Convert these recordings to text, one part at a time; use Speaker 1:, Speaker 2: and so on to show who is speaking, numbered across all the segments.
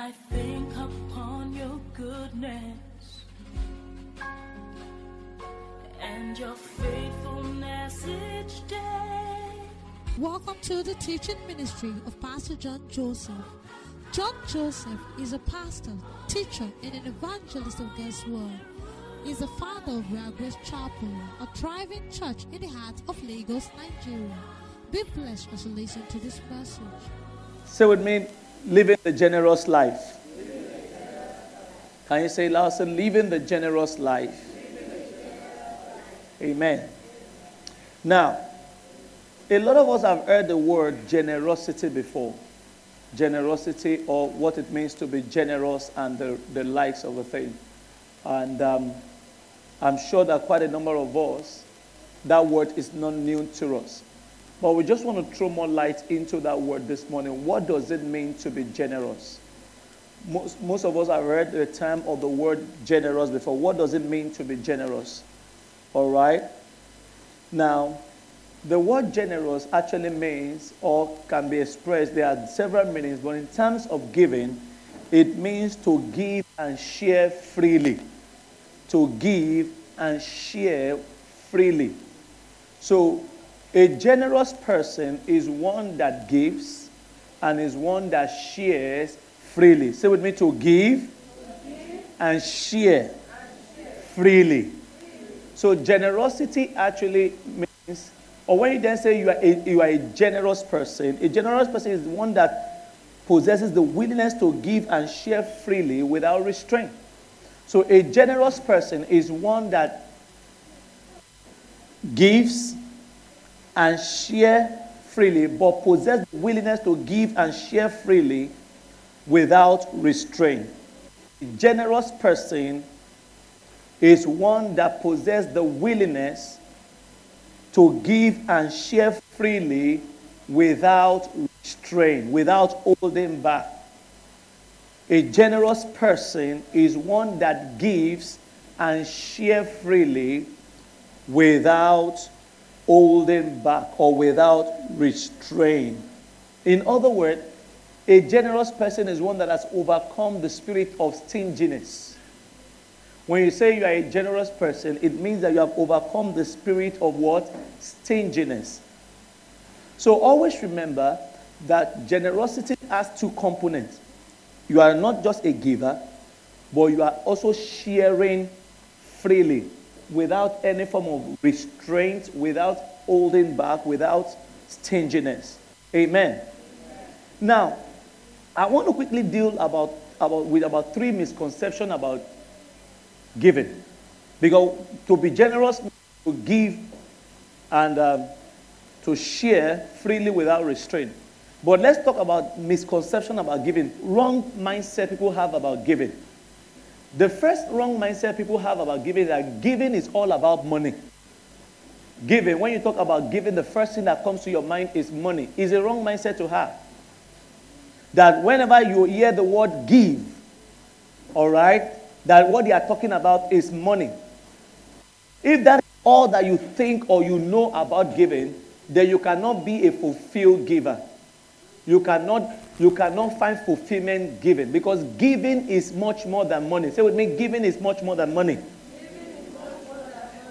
Speaker 1: I think upon your goodness and your faithfulness each day.
Speaker 2: Welcome to the teaching ministry of Pastor John Joseph. John Joseph is a pastor, teacher, and an evangelist of God's Word. He is the father of Real Grace Chapel, a thriving church in the heart of Lagos, Nigeria. Be blessed as you listen to this message.
Speaker 3: Say with me, living the generous life. Can you say loud? Say, living the generous life. Amen. Now, a lot of us have heard the word generosity before. Generosity, or what it means to be generous, and the, the likes of a thing. And um, I'm sure that quite a number of us, that word is not new to us. But we just want to throw more light into that word this morning. What does it mean to be generous? Most, most of us have heard the term or the word generous before. What does it mean to be generous? All right? Now, the word generous actually means or can be expressed, there are several meanings, but in terms of giving, it means to give and share freely. To give and share freely. So, a generous person is one that gives and is one that shares freely. Say with me to give and share freely. So generosity actually means, or when you then say you are a, you are a generous person, a generous person is one that possesses the willingness to give and share freely without restraint. So a generous person is one that gives and share freely, but possess the willingness to give and share freely without restraint. A generous person is one that possesses the willingness to give and share freely without restraint, without holding back. A generous person is one that gives and share freely without holding back or without restraint. In other words, a generous person is one that has overcome the spirit of stinginess. When you say you are a generous person, it means that you have overcome the spirit of what? Stinginess. So always remember that generosity has two components. You are not just a giver, but you are also sharing freely without any form of restraint, without holding back, without stinginess. Amen. Now, I want to quickly deal about, about with about three misconceptions about giving. Because to be generous, to give, and um, to share freely without restraint. But let's talk about misconception about giving. Wrong mindset people have about giving. The first wrong mindset people have about giving is that giving is all about money. Giving, when you talk about giving, the first thing that comes to your mind is money. Is a wrong mindset to have. That whenever you hear the word give, all right, that what they are talking about is money. If that is all that you think or you know about giving, then you cannot be a fulfilled giver. You cannot, you cannot find fulfillment giving because giving is much more than money. Say with me, giving is much more than money.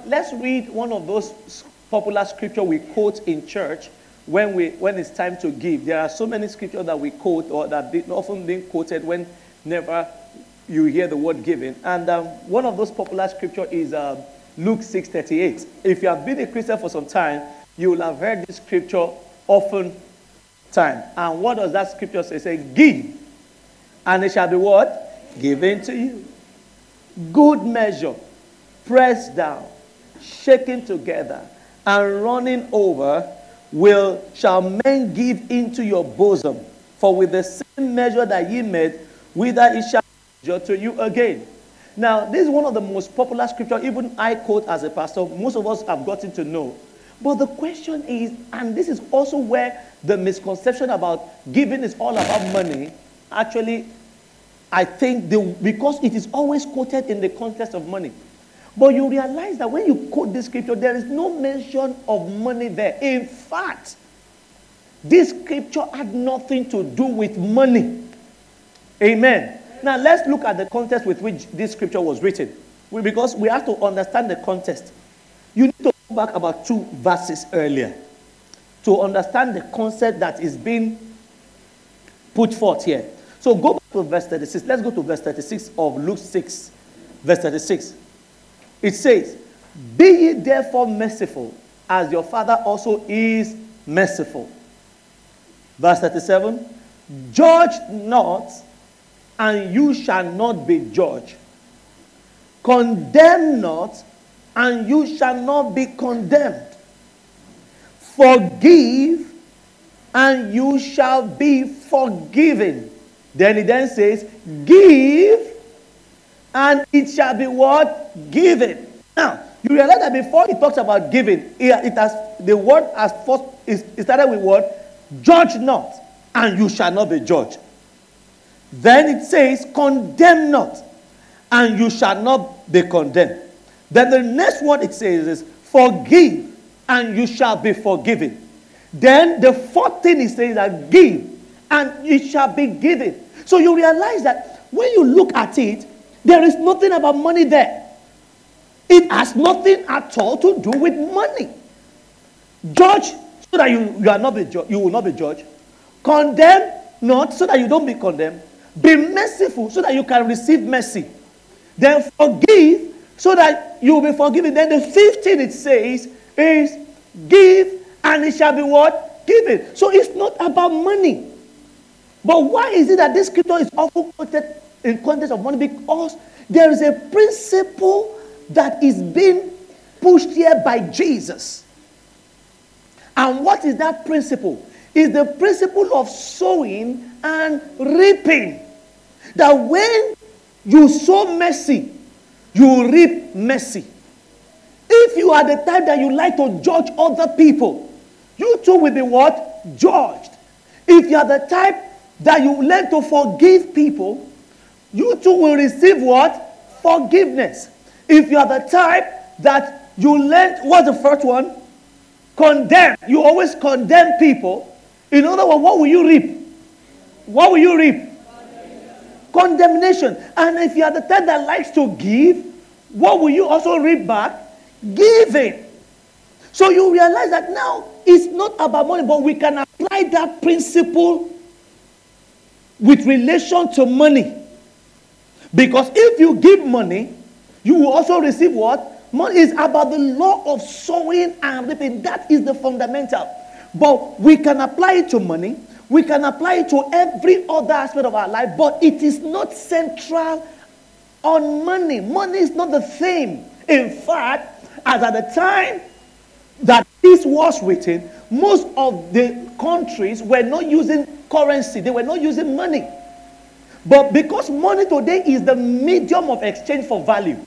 Speaker 3: Let's read one of those popular scripture we quote in church when, we, when it's time to give. There are so many scriptures that we quote or that often being quoted whenever you hear the word giving. And um, one of those popular scripture is um, Luke 6.38. If you have been a Christian for some time, you will have heard this scripture often time. And what does that scripture say? It says, give, and it shall be what? Given to you. Good measure, pressed down, shaken together, and running over, will shall men give into your bosom. For with the same measure that ye made, whither it shall measure to you again. Now, this is one of the most popular scripture, even I quote as a pastor. Most of us have gotten to know. But the question is, and this is also where the misconception about giving is all about money, actually, I think the, because it is always quoted in the context of money. But you realize that when you quote this scripture, there is no mention of money there. In fact, this scripture had nothing to do with money. Amen. Now let's look at the context with which this scripture was written. Because we have to understand the context. You need to back about two verses earlier to understand the concept that is being put forth here. So go back to verse 36. Let's go to verse 36 of Luke 6, verse 36. It says, Be ye therefore merciful, as your Father also is merciful. Verse 37 Judge not, and you shall not be judged. Condemn not, and you shall not be condemned. Forgive, and you shall be forgiven. Then he then says, Give, and it shall be what? Given. Now, you realize that before he talks about giving, it has the word as first is started with what? Judge not, and you shall not be judged. Then it says, Condemn not, and you shall not be condemned. Then the next word it says is, Forgive, and you shall be forgiven. Then the fourth thing it says that give, and it shall be given. So you realize that when you look at it, there is nothing about money there. It has nothing at all to do with money. Judge so that you, you are not be ju- you will not be judged. Condemn not so that you don't be condemned. Be merciful so that you can receive mercy. Then forgive so that you will be forgiven. Then the fifth thing it says is give and it shall be what? Given. So it's not about money. But why is it that this scripture is often quoted in context of money? Because there is a principle that is being pushed here by Jesus. And what is that principle? Is the principle of sowing and reaping. That when you sow mercy, you reap mercy. If you are the type that you like to judge other people, you too will be what? Judged. If you are the type that you learn to forgive people, you too will receive what? Forgiveness. If you are the type that you learn, what's the first one? Condemn. You always condemn people. In other words, what will you reap? What will you reap? Condemnation. And if you are the type that likes to give, what will you also reap back? Giving. So you realize that now it's not about money, but we can apply that principle with relation to money. Because if you give money, you will also receive what? Money is about the law of sowing and reaping. That is the fundamental. But we can apply it to money, we can apply it to every other aspect of our life, but it is not central on money. Money is not the same. In fact, as at the time that this was written, most of the countries were not using currency, they were not using money. But because money today is the medium of exchange for value,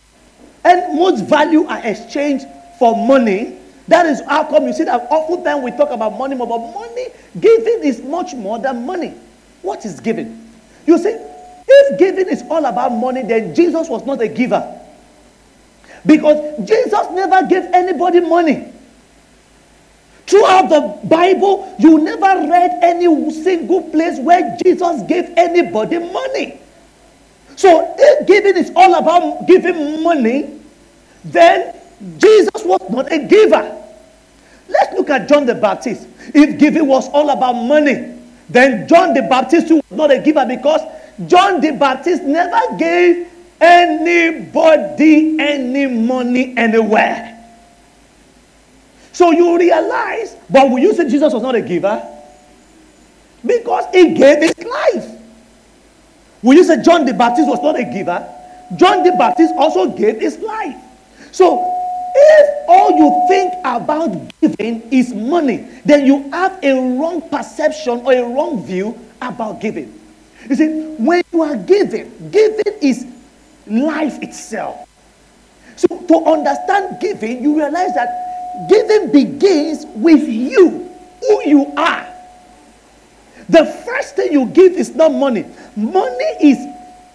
Speaker 3: and most value are exchanged for money, that is how come you see that oftentimes we talk about money more, but money, giving is much more than money. What is giving? You see, giving is all about money, then Jesus was not a giver. Because Jesus never gave anybody money. Throughout the Bible, you never read any single place where Jesus gave anybody money. So if giving is all about giving money, then Jesus was not a giver. Let's look at John the Baptist. If giving was all about money, then John the Baptist was not a giver because John the Baptist never gave anybody any money anywhere. So you realize, but will you say Jesus was not a giver? Because he gave his life. Will you say John the Baptist was not a giver? John the Baptist also gave his life. So if all you think about giving is money, then you have a wrong perception or a wrong view about giving. You see, when you are giving, giving is life itself. So to understand giving, you realize that giving begins with you, who you are. The first thing you give is not money. Money is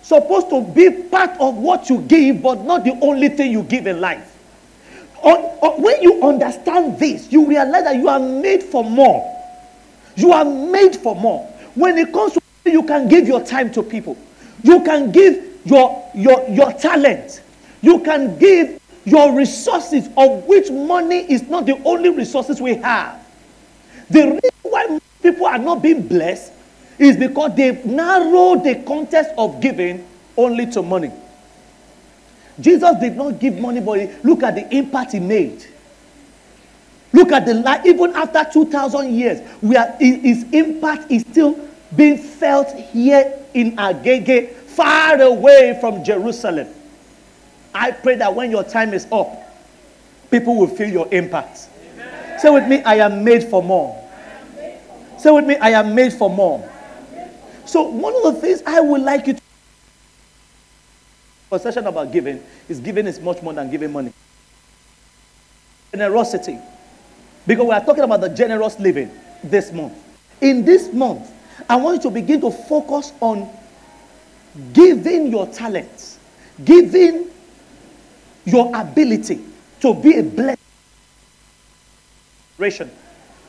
Speaker 3: supposed to be part of what you give, but not the only thing you give in life. On- on- uh, when you understand this, you realize that you are made for more. You are made for more. When it comes to you can give your time to people. You can give your, your, your talent. You can give your resources, of which money is not the only resources we have. The reason why people are not being blessed is because they've narrowed the context of giving only to money. Jesus did not give money, but look at the impact he made. Look at the life, even after 2,000 years, where his impact is still being felt here in Agege, far away from Jerusalem. I pray that when your time is up, people will feel your impact. Amen. Say with me, I am made for more. Say with me, I am made for more. So, one of the things I would like you to conversation about giving is giving is much more than giving money. Generosity. Because we are talking about the generous living this month. In this month, I want you to begin to focus on giving your talents, giving your ability to be a blessing.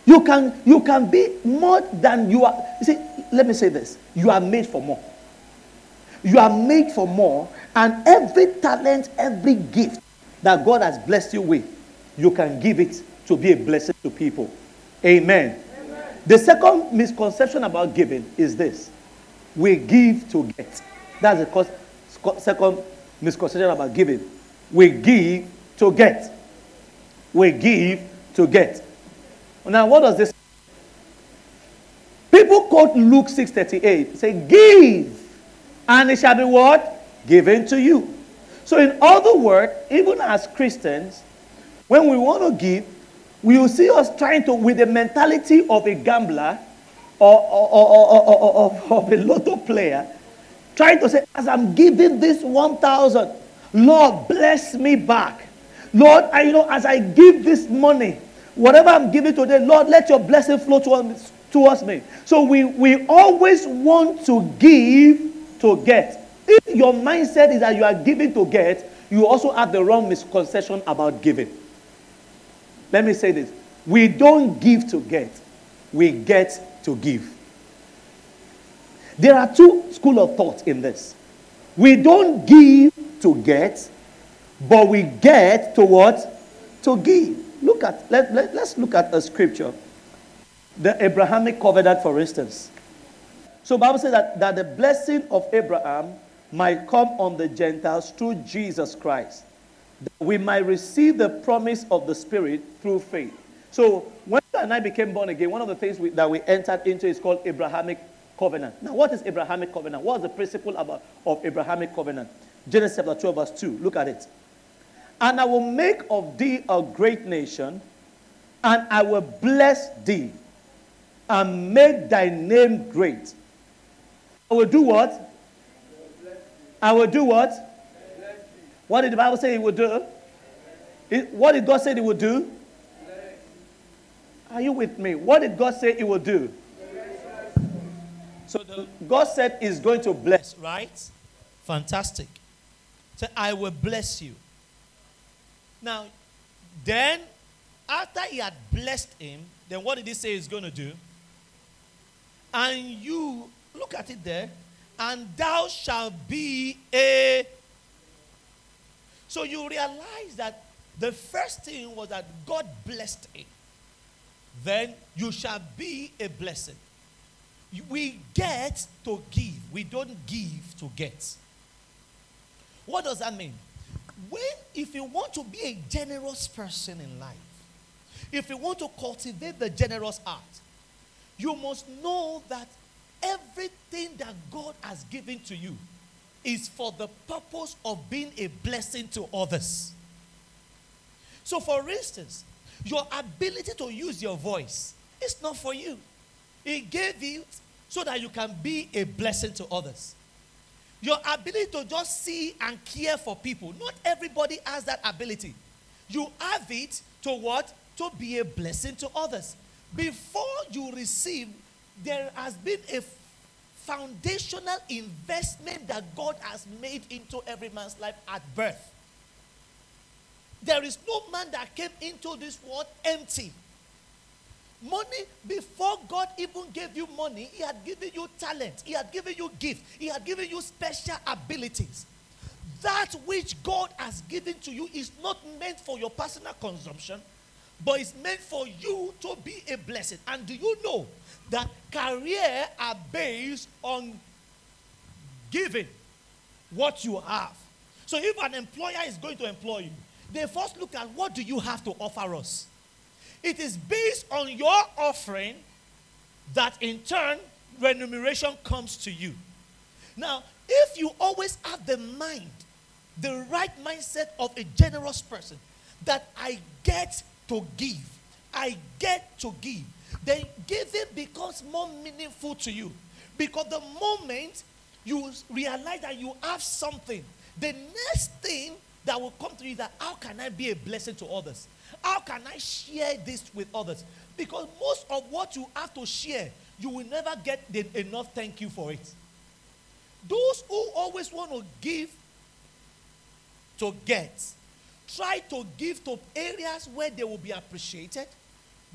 Speaker 3: You can, you can be more than you are. You see, let me say this. You are made for more. You are made for more, and every talent, every gift that God has blessed you with, you can give it to be a blessing to people. Amen. The second misconception about giving is this we give to get. That's the second misconception about giving. We give to get. We give to get. Now, what does this? People quote Luke 6:38. Say, "Give, and it shall be what given to you." So, in other words, even as Christians, when we want to give, we will see us trying to, with the mentality of a gambler or, or, or, or, of a lotto player, trying to say, as I'm giving this 1,000, Lord, bless me back. Lord, I, you know, as I give this money, whatever I'm giving today, Lord, let your blessing flow towards, towards me. So we, we always want to give to get. If your mindset is that you are giving to get, you also have the wrong misconception about giving. Let me say this. We don't give to get, we get to give. There are two school of thought in this. We don't give to get, but we get to what? To give. Look at, let, let, let's look at a scripture. The Abrahamic covenant, for instance. So Bible says that, that the blessing of Abraham might come on the Gentiles through Jesus Christ. That we might receive the promise of the Spirit through faith. So when and I became born again, one of the things we, that we entered into is called Abrahamic covenant. Now, what is Abrahamic covenant? What is the principle of Abrahamic covenant? Genesis chapter 12, verse 2. Look at it. And I will make of thee a great nation, and I will bless thee, and make thy name great. I will do what? I will do what? What did the Bible say he would do? What did God say he would do? Are you with me? What did God say he would do? So the, God said he's going to bless, right? Fantastic. So I will bless you. Now, then, after he had blessed him, then what did he say he's going to do? And you, look at it there, and thou shalt be a. So you realize that the first thing was that God blessed him. Then you shall be a blessing. We get to give, we don't give to get. What does that mean? When, if you want to be a generous person in life, if you want to cultivate the generous heart, you must know that everything that God has given to you is for the purpose of being a blessing to others. So, for instance, your ability to use your voice is not for you. He gave you so that you can be a blessing to others. Your ability to just see and care for people. Not everybody has that ability. You have it to what? To be a blessing to others. Before you receive, there has been a foundational investment that God has made into every man's life at birth. There is no man that came into this world empty. Money, before God even gave you money, He had given you talent, He had given you gift, He had given you special abilities. That which God has given to you is not meant for your personal consumption, but it's meant for you to be a blessing. And do you know that career are based on giving what you have? So if an employer is going to employ you, they first look at what do you have to offer us. It is based on your offering that in turn remuneration comes to you. Now, if you always have the mind, the right mindset of a generous person, that I get to give, I get to give, then giving becomes more meaningful to you. Because the moment you realize that you have something, the next thing that will come to you is that how can I be a blessing to others? How can I share this with others? Because most of what you have to share, you will never get the, enough thank you for it. Those who always want to give to get, try to give to areas where they will be appreciated,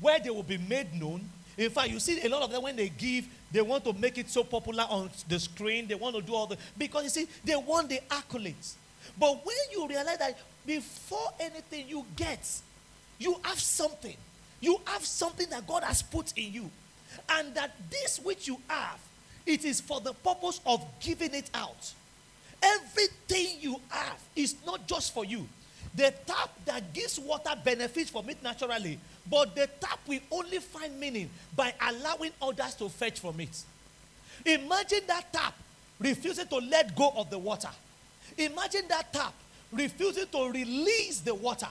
Speaker 3: where they will be made known. In fact, you see a lot of them when they give, they want to make it so popular on the screen. They want to do all the because you see, they want the accolades. But when you realize that before anything you get, you have something. You have something that God has put in you. And that this which you have, it is for the purpose of giving it out. Everything you have is not just for you. The tap that gives water benefits from it naturally, but the tap will only find meaning by allowing others to fetch from it. Imagine that tap refusing to let go of the water. Imagine that tap refusing to release the water.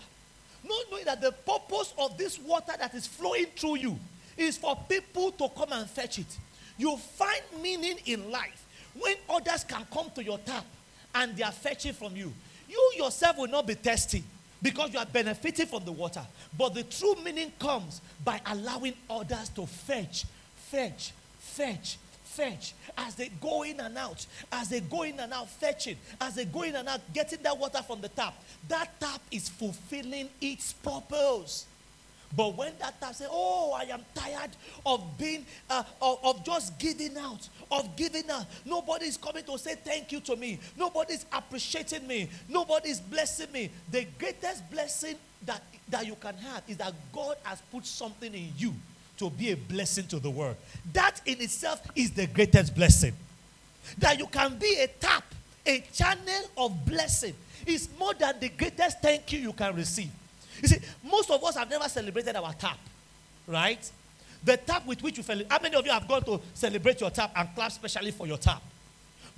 Speaker 3: Not knowing that the purpose of this water that is flowing through you is for people to come and fetch it. You find meaning in life when others can come to your tap and they are fetching from you. You yourself will not be thirsty because you are benefiting from the water. But the true meaning comes by allowing others to fetch, fetch, fetch, fetch as they go in and out, as they go in and out fetching, as they go in and out getting that water from the tap. That tap is fulfilling its purpose. But when that tap say, "Oh, I am tired of being, uh, of, of just giving out, of giving out. Nobody is coming to say thank you to me. Nobody is appreciating me. Nobody is blessing me." The greatest blessing that that you can have is that God has put something in you to be a blessing to the world. That in itself is the greatest blessing. That you can be a tap, a channel of blessing is more than the greatest thank you you can receive. You see, most of us have never celebrated our tap, right? The tap with which you fell. How many of you have gone to celebrate your tap and clap specially for your tap?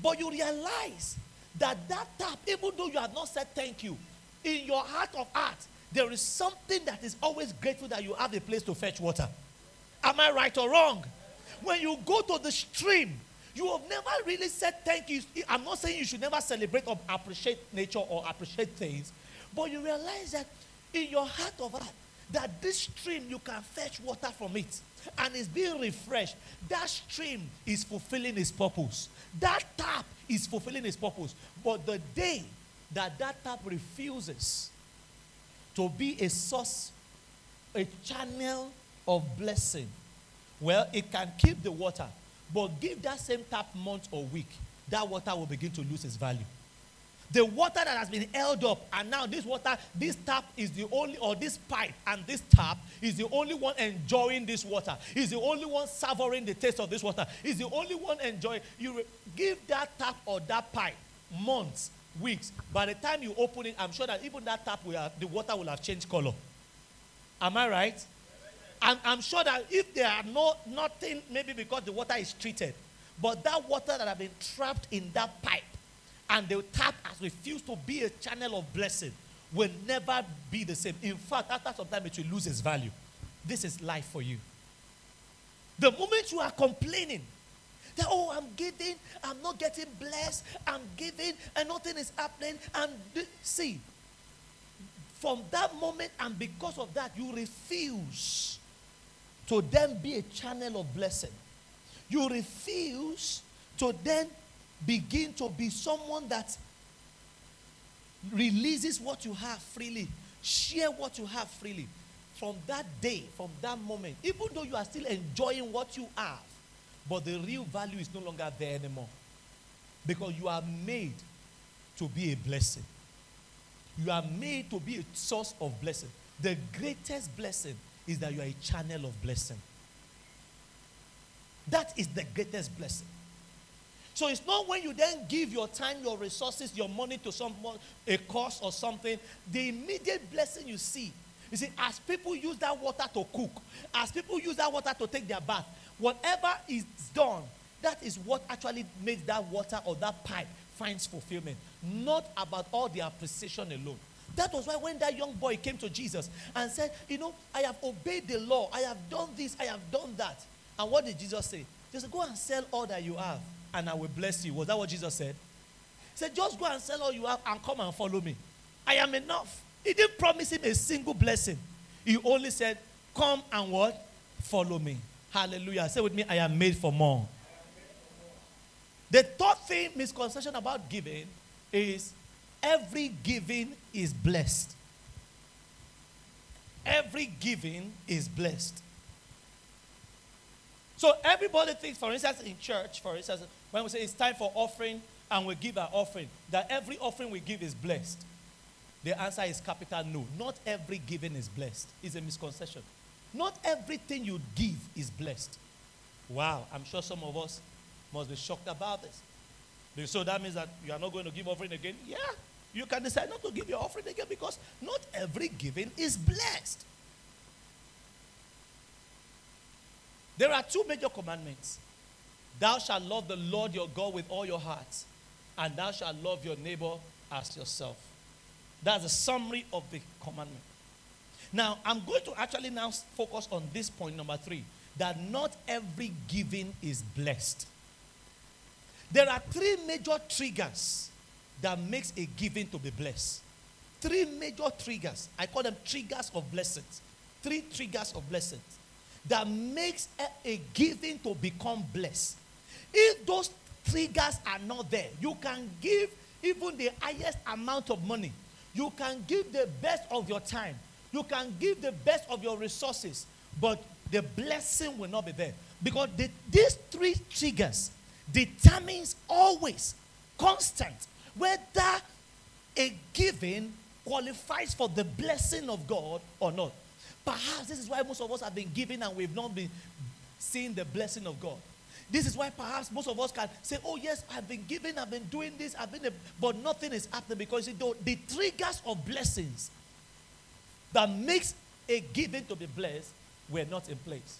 Speaker 3: But you realize that that tap, even though you have not said thank you, in your heart of hearts, there is something that is always grateful that you have a place to fetch water. Am I right or wrong? When you go to the stream, you have never really said thank you. I'm not saying you should never celebrate or appreciate nature or appreciate things, but you realize that in your heart of heart, that this stream you can fetch water from it and it's being refreshed. That stream is fulfilling its purpose. That tap is fulfilling its purpose. But the day that that tap refuses to be a source, a channel of blessing, well, it can keep the water, but give that same tap month or week, that water will begin to lose its value. The water that has been held up, and now this water, this tap is the only, or this pipe and this tap is the only one enjoying this water. Is the only one savoring the taste of this water. Is the only one enjoying. You re- give that tap or that pipe months, weeks. By the time you open it, I'm sure that even that tap will have, the water will have changed color. Am I right? I'm, I'm sure that if there are no nothing, maybe because the water is treated, but that water that have been trapped in that pipe and the tap has refused to be a channel of blessing will never be the same. In fact, after some time, it will lose its value. This is life for you. The moment you are complaining that, oh, I'm giving, I'm not getting blessed, I'm giving, and nothing is happening, and see, from that moment, and because of that, you refuse to then be a channel of blessing. You refuse to then begin to be someone that releases what you have freely, share what you have freely. from that day, from that moment, even though you are still enjoying what you have, but the real value is no longer there anymore. Because you are made to be a blessing. You are made to be a source of blessing. The greatest blessing is that you are a channel of blessing. That is the greatest blessing. So it's not when you then give your time, your resources, your money to someone, a cause or something, the immediate blessing you see. You see, as people use that water to cook, as people use that water to take their bath, whatever is done, that is what actually makes that water or that pipe finds fulfillment. Not about all the appreciation alone. That was why when that young boy came to Jesus and said, You know, I have obeyed the law, I have done this, I have done that. And what did Jesus say? He said, Go and sell all that you have, and I will bless you. Was that what Jesus said? He said, Just go and sell all you have and come and follow me. I am enough. He didn't promise him a single blessing. He only said, Come and what? Follow me. Hallelujah. Say with me, I am made for more. The third thing, misconception about giving is every giving is blessed. Every giving is blessed. So everybody thinks, for instance, in church, for instance, when we say it's time for offering and we give our offering, that every offering we give is blessed. The answer is capital no. Not every giving is blessed. It's a misconception. Not everything you give is blessed. Wow, I'm sure some of us must be shocked about this. So that means that you are not going to give offering again? Yeah, you can decide not to give your offering again because not every giving is blessed. There are two major commandments. Thou shalt love the Lord your God with all your heart, and thou shalt love your neighbor as yourself. That's a summary of the commandment. Now, I'm going to actually now focus on this point number three that not every giving is blessed. There are three major triggers that makes a giving to be blessed. Three major triggers. I call them triggers of blessings. Three triggers of blessings that makes a, a giving to become blessed. If those triggers are not there, you can give even the highest amount of money. You can give the best of your time. You can give the best of your resources, but the blessing will not be there. Because the, these three triggers determines always constant whether a giving qualifies for the blessing of God or not. Perhaps this is why most of us have been giving and we've not been seeing the blessing of God. This is why perhaps most of us can say, Oh, yes, I've been giving, I've been doing this, I've been, but nothing is happening because you know, the triggers of blessings that makes a giving to be blessed were not in place.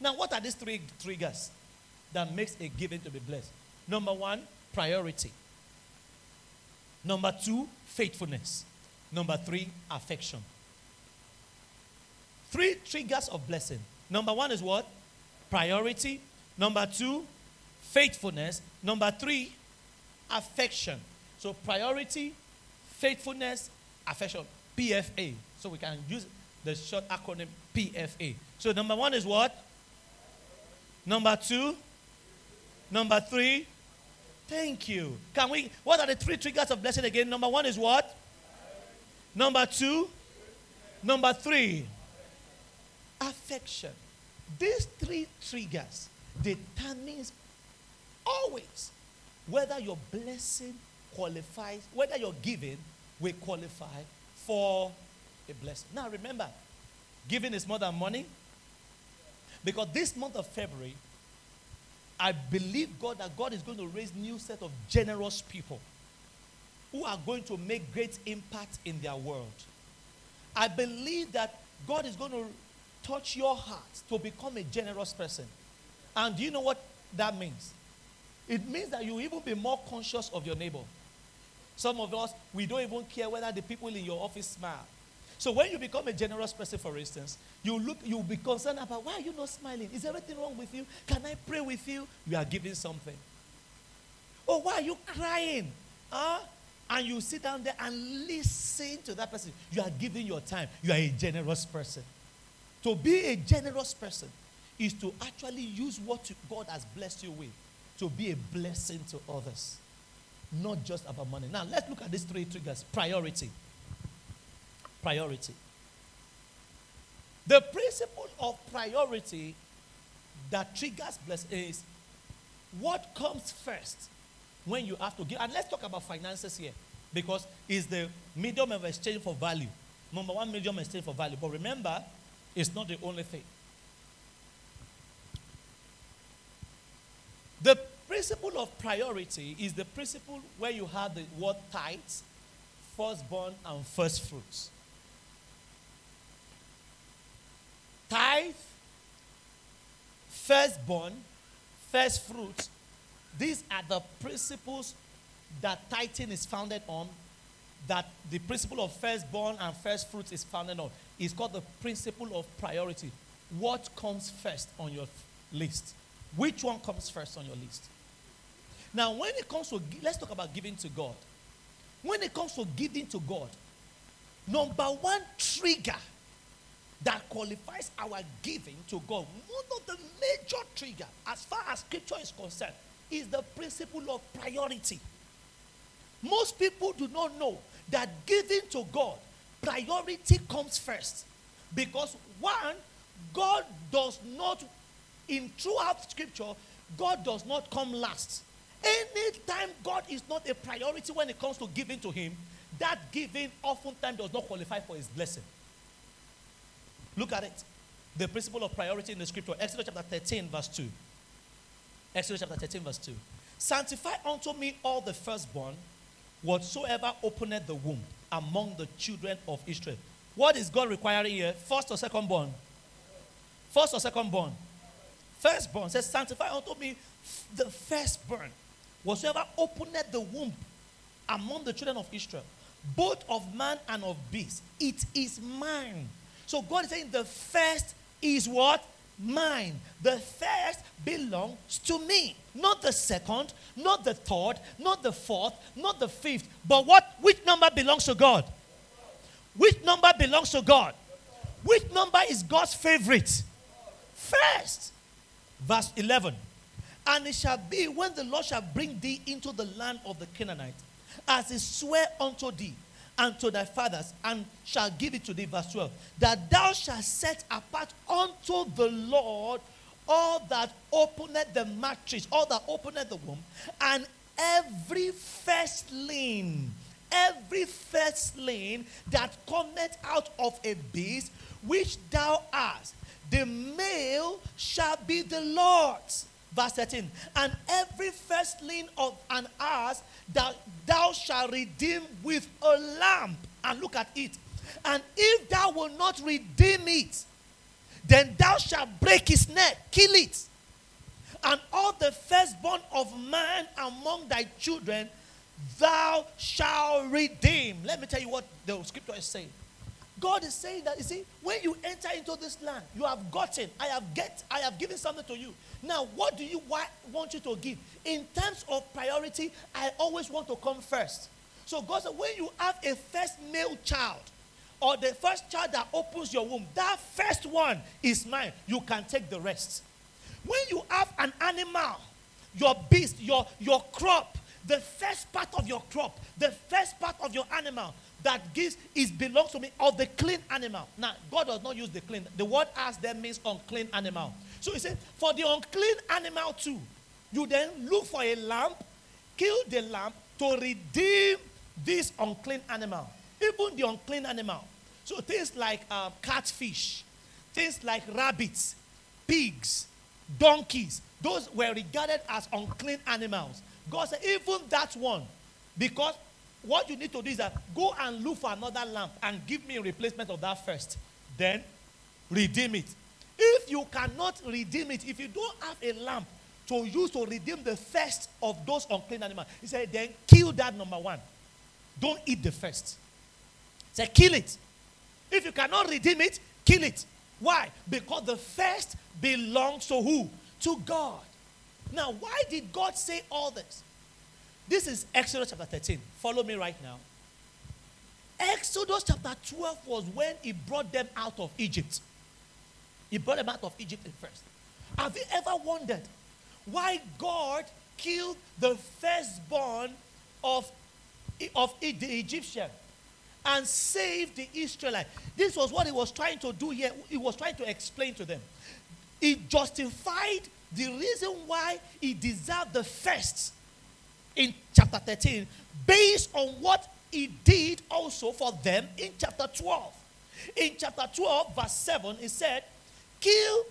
Speaker 3: Now, what are these three triggers that makes a giving to be blessed? Number one, priority. Number two, faithfulness. Number three, affection. Three triggers of blessing. Number one is what? Priority. Number two, faithfulness. Number three, affection. So priority, faithfulness, affection. PFA. So we can use the short acronym PFA. So number one is what? Number two? Number three? Thank you. Can we? What are the three triggers of blessing again? Number one is what? Number two? Number three? Affection. These three triggers determines always whether your blessing qualifies, whether your giving will qualify for a blessing. Now remember, giving is more than money. Because this month of February, I believe God that God is going to raise new set of generous people who are going to make great impact in their world. I believe that God is going to touch your heart to become a generous person. And do you know what that means? It means that you even be more conscious of your neighbor. Some of us, we don't even care whether the people in your office smile. So when you become a generous person, for instance, you look, you'll be concerned about why are you not smiling? Is everything wrong with you? Can I pray with you? You are giving something. Oh, why are you crying? Huh? And you sit down there and listen to that person. You are giving your time. You are a generous person. To be a generous person is to actually use what God has blessed you with to be a blessing to others, not just about money. Now, let's look at these three triggers priority. Priority. The principle of priority that triggers blessing is what comes first when you have to give. And let's talk about finances here because it's the medium of exchange for value. Number one medium of exchange for value. But remember, it's not the only thing. The principle of priority is the principle where you have the word tithes, firstborn, and first fruits. Tithe, firstborn, first fruits. These are the principles that tithing is founded on, that the principle of firstborn and first fruits is founded on. It's called the principle of priority. What comes first on your list? Which one comes first on your list? Now, when it comes to, let's talk about giving to God. When it comes to giving to God, number one trigger that qualifies our giving to God, one of the major trigger, as far as scripture is concerned, is the principle of priority. Most people do not know that giving to God, priority comes first. Because one, God does not, in throughout scripture, God does not come last. Anytime God is not a priority when it comes to giving to Him, that giving oftentimes does not qualify for His blessing. Look at it. The principle of priority in the scripture, Exodus chapter 13, verse 2. Exodus chapter 13, verse 2. Sanctify unto me all the firstborn, whatsoever openeth the womb among the children of Israel. What is God requiring here? First or second born? First or second born? Firstborn says, Sanctify unto me the firstborn, whatsoever openeth the womb among the children of Israel, both of man and of beast. It is mine. So God is saying the first is what? Mine. The first belongs to me. Not the second, not the third, not the fourth, not the fifth. But what? Which number belongs to God? Which number belongs to God? Which number is God's favorite? First. Verse 11. And it shall be when the Lord shall bring thee into the land of the Canaanite, as he sware unto thee and to thy fathers, and shall give it to thee. Verse 12. That thou shalt set apart unto the Lord all that openeth the matrix, all that openeth the womb, and every firstling, every firstling that cometh out of a beast which thou hast, the male shall be the Lord's. Verse 13. And every firstling of an ass that thou shalt redeem with a lamb. And look at it. And if thou will not redeem it, then thou shalt break his neck, kill it. And all the firstborn of man among thy children thou shalt redeem. Let me tell you what the scripture is saying. God is saying that you see, when you enter into this land, you have gotten, I have get, I have given something to you. Now, what do you wa- want you to give? In terms of priority, I always want to come first. So God said, when you have a first male child, or the first child that opens your womb, that first one is mine. You can take the rest. When you have an animal, your beast, your, your crop, the first part of your crop, the first part of your animal that gives is belongs to me of the clean animal. Now, God does not use the clean. The word as there means unclean animal. So he said, for the unclean animal too, you then look for a lamb, kill the lamb to redeem this unclean animal. Even the unclean animal. So things like um, catfish, things like rabbits, pigs, donkeys, those were regarded as unclean animals. God said, even that one, because what you need to do is that go and look for another lamp and give me a replacement of that first. Then redeem it. If you cannot redeem it, if you don't have a lamp to use to redeem the first of those unclean animals, he said, then kill that number one. Don't eat the first. He said, kill it. If you cannot redeem it, kill it. Why? Because the first belongs to who? To God. Now, why did God say all this? This is Exodus chapter 13. Follow me right now. Exodus chapter 12 was when he brought them out of Egypt. He brought them out of Egypt first. Have you ever wondered why God killed the firstborn of, of the Egyptian? and saved the Israelite? This was what he was trying to do here. He was trying to explain to them. He justified the reason why he deserved the first in chapter 13 based on what he did also for them in chapter 12. In chapter 12, verse 7, he said, Kill,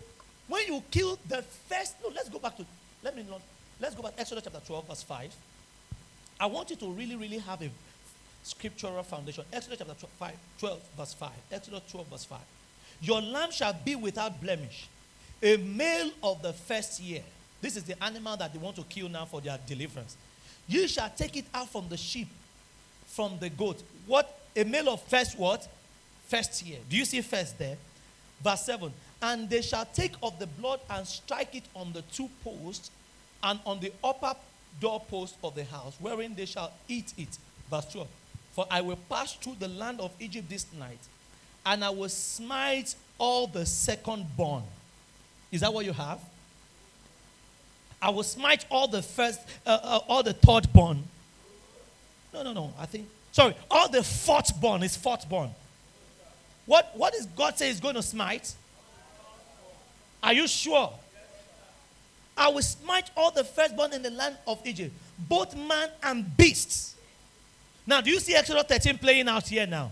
Speaker 3: when you kill the first. No, let's go back to, let me not, let's go back, Exodus chapter 12, verse 5. I want you to really, really have a scriptural foundation. Exodus chapter 12, 12 verse 5. Exodus 12, verse 5. Your lamb shall be without blemish, a male of the first year. This is the animal that they want to kill now for their deliverance. You shall take it out from the sheep, from the goat. What? A male of first what? First year. Do you see first there? Verse 7. And they shall take of the blood and strike it on the two posts and on the upper doorpost of the house, wherein they shall eat it. Verse 12. For I will pass through the land of Egypt this night, and I will smite all the second born. Is that what you have? I will smite all the first, uh, uh, all the third born. No, no, no. I think, sorry, all the fourth born is fourth born. What, what does God say is going to smite? Are you sure? I will smite all the firstborn in the land of Egypt, both man and beasts. Now, do you see Exodus 13 playing out here now?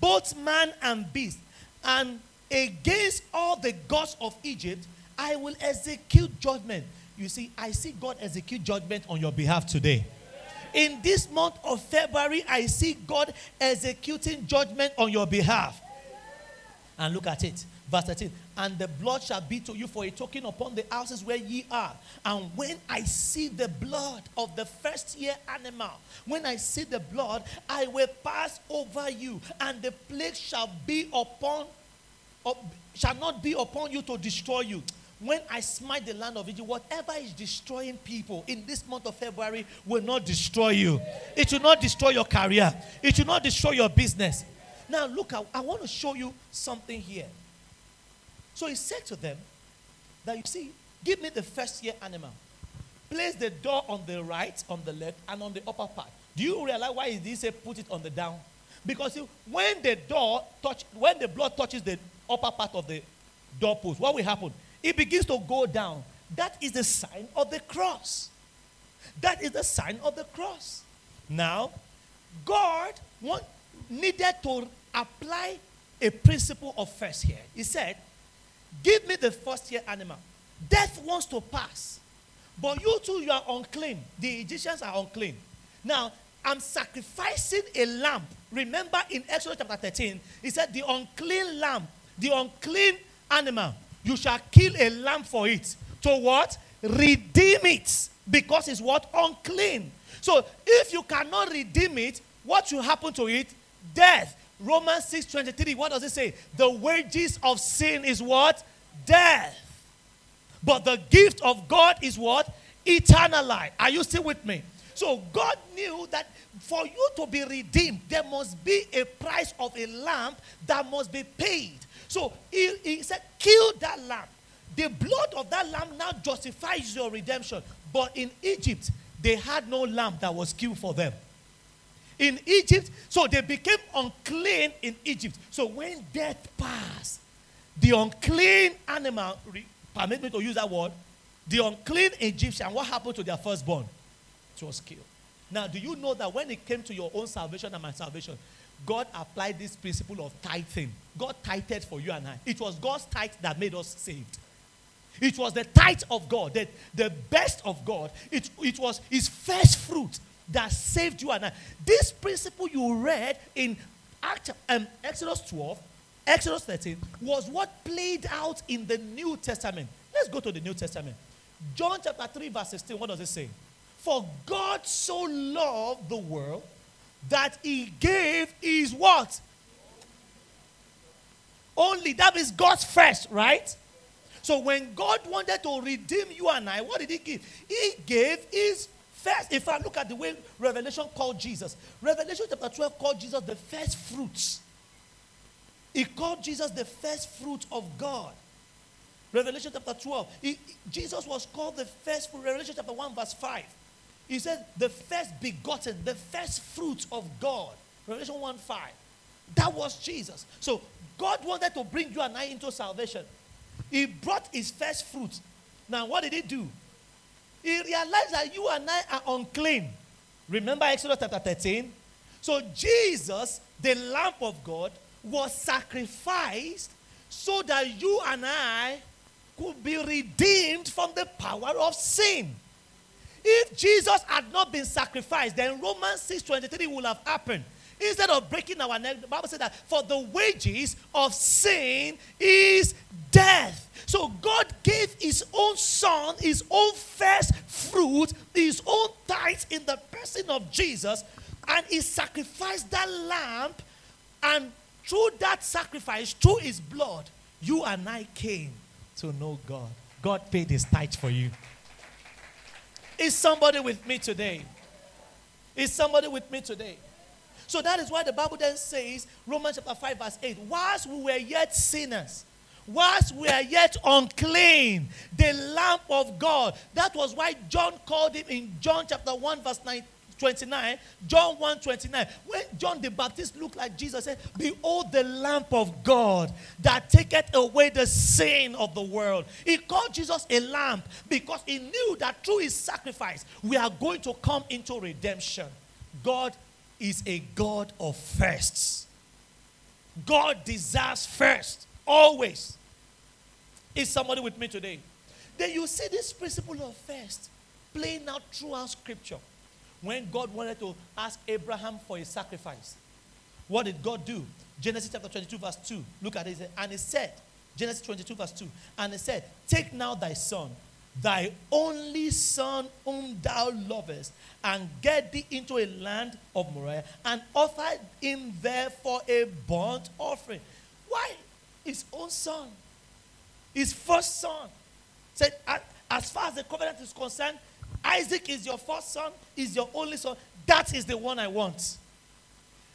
Speaker 3: Both man and beast. And against all the gods of Egypt, I will execute judgment. You see, I see God execute judgment on your behalf today. In this month of February, I see God executing judgment on your behalf. And look at it. Verse 13. And the blood shall be to you for a token upon the houses where ye are. And when I see the blood of the first year animal, when I see the blood, I will pass over you, and the plague shall be upon, up, shall not be upon you to destroy you. When I smite the land of Egypt, whatever is destroying people in this month of February will not destroy you. It will not destroy your career. It will not destroy your business. Now, look, I, I want to show you something here. So he said to them that you see, give me the first year animal. Place the door on the right, on the left, and on the upper part. Do you realize why he didn't say put it on the down? Because when the door touch, when the blood touches the upper part of the doorpost, what will happen? It begins to go down. That is the sign of the cross. That is the sign of the cross. Now, God want, needed to apply a principle of first here. He said, Give me the first year animal. Death wants to pass. But you two, you are unclean. The Egyptians are unclean. Now, I'm sacrificing a lamb. Remember in Exodus chapter 13, he said, The unclean lamb, the unclean animal, you shall kill a lamb for it. To what? Redeem it. Because it's what? Unclean. So if you cannot redeem it, what will happen to it? Death. Romans 6:23. What does it say? The wages of sin is what? Death. But the gift of God is what? Eternal life. Are you still with me? So God knew that for you to be redeemed, there must be a price of a lamb that must be paid. So he, he said, kill that lamb. The blood of that lamb now justifies your redemption. But in Egypt, they had no lamb that was killed for them in Egypt. So they became unclean in Egypt. So when death passed, the unclean animal, permit me to use that word, the unclean Egyptian, what happened to their firstborn? It was killed. Now, do you know that when it came to your own salvation and my salvation, God applied this principle of tithing? God tithed for you and I. It was God's tithe that made us saved. It was the tithe of God, the, the best of God. It, it was his first fruit that saved you and I. This principle you read in Act, um, Exodus 12, Exodus 13, was what played out in the New Testament. Let's go to the New Testament. John chapter 3, verse 16. What does it say? For God so loved the world that he gave is what? Only. That is God's first, right? So when God wanted to redeem you and I, what did he give? He gave his First, if I look at the way Revelation called Jesus, Revelation chapter 12 called Jesus the first fruits. He called Jesus the first fruit of God. Revelation chapter 12. He, Jesus was called the first fruit. Revelation chapter 1, verse 5. He said, the first begotten, the first fruit of God. Revelation 1 5. That was Jesus. So God wanted to bring you and I into salvation. He brought his first fruit. Now, what did he do? He realized that you and I are unclean. Remember Exodus chapter 13? So Jesus, the Lamb of God, was sacrificed so that you and I could be redeemed from the power of sin. If Jesus had not been sacrificed, then Romans 6:23 would have happened. Instead of breaking our neck, the Bible said that for the wages of sin is death. So God gave his own son, his own first fruit, his own tithes in the person of Jesus, and he sacrificed that lamb, and through that sacrifice, through his blood, you and I came to know God. God paid his tithe for you. Is somebody with me today? Is somebody with me today? So that is why the Bible then says, Romans chapter 5, verse 8, whilst we were yet sinners, whilst we are yet unclean, the Lamb of God. That was why John called him in John chapter 1, verse 9, 29, John 1 29. When John the Baptist looked like Jesus, said, Behold the lamp of God that taketh away the sin of the world. He called Jesus a lamp because he knew that through his sacrifice, we are going to come into redemption. God is a God of firsts. God desires first, always. Is somebody with me today? Then you see this principle of first playing out throughout scripture. When God wanted to ask Abraham for a sacrifice, what did God do? Genesis chapter 22, verse 2. Look at it. And he said, Genesis 22, verse 2. And he said, Take now thy son, thy only son whom thou lovest, and get thee into a land of Moriah, and offer him there for a burnt offering. Why? His own son. His first son. Said, as far as the covenant is concerned, Isaac is your first son, is your only son. That is the one I want.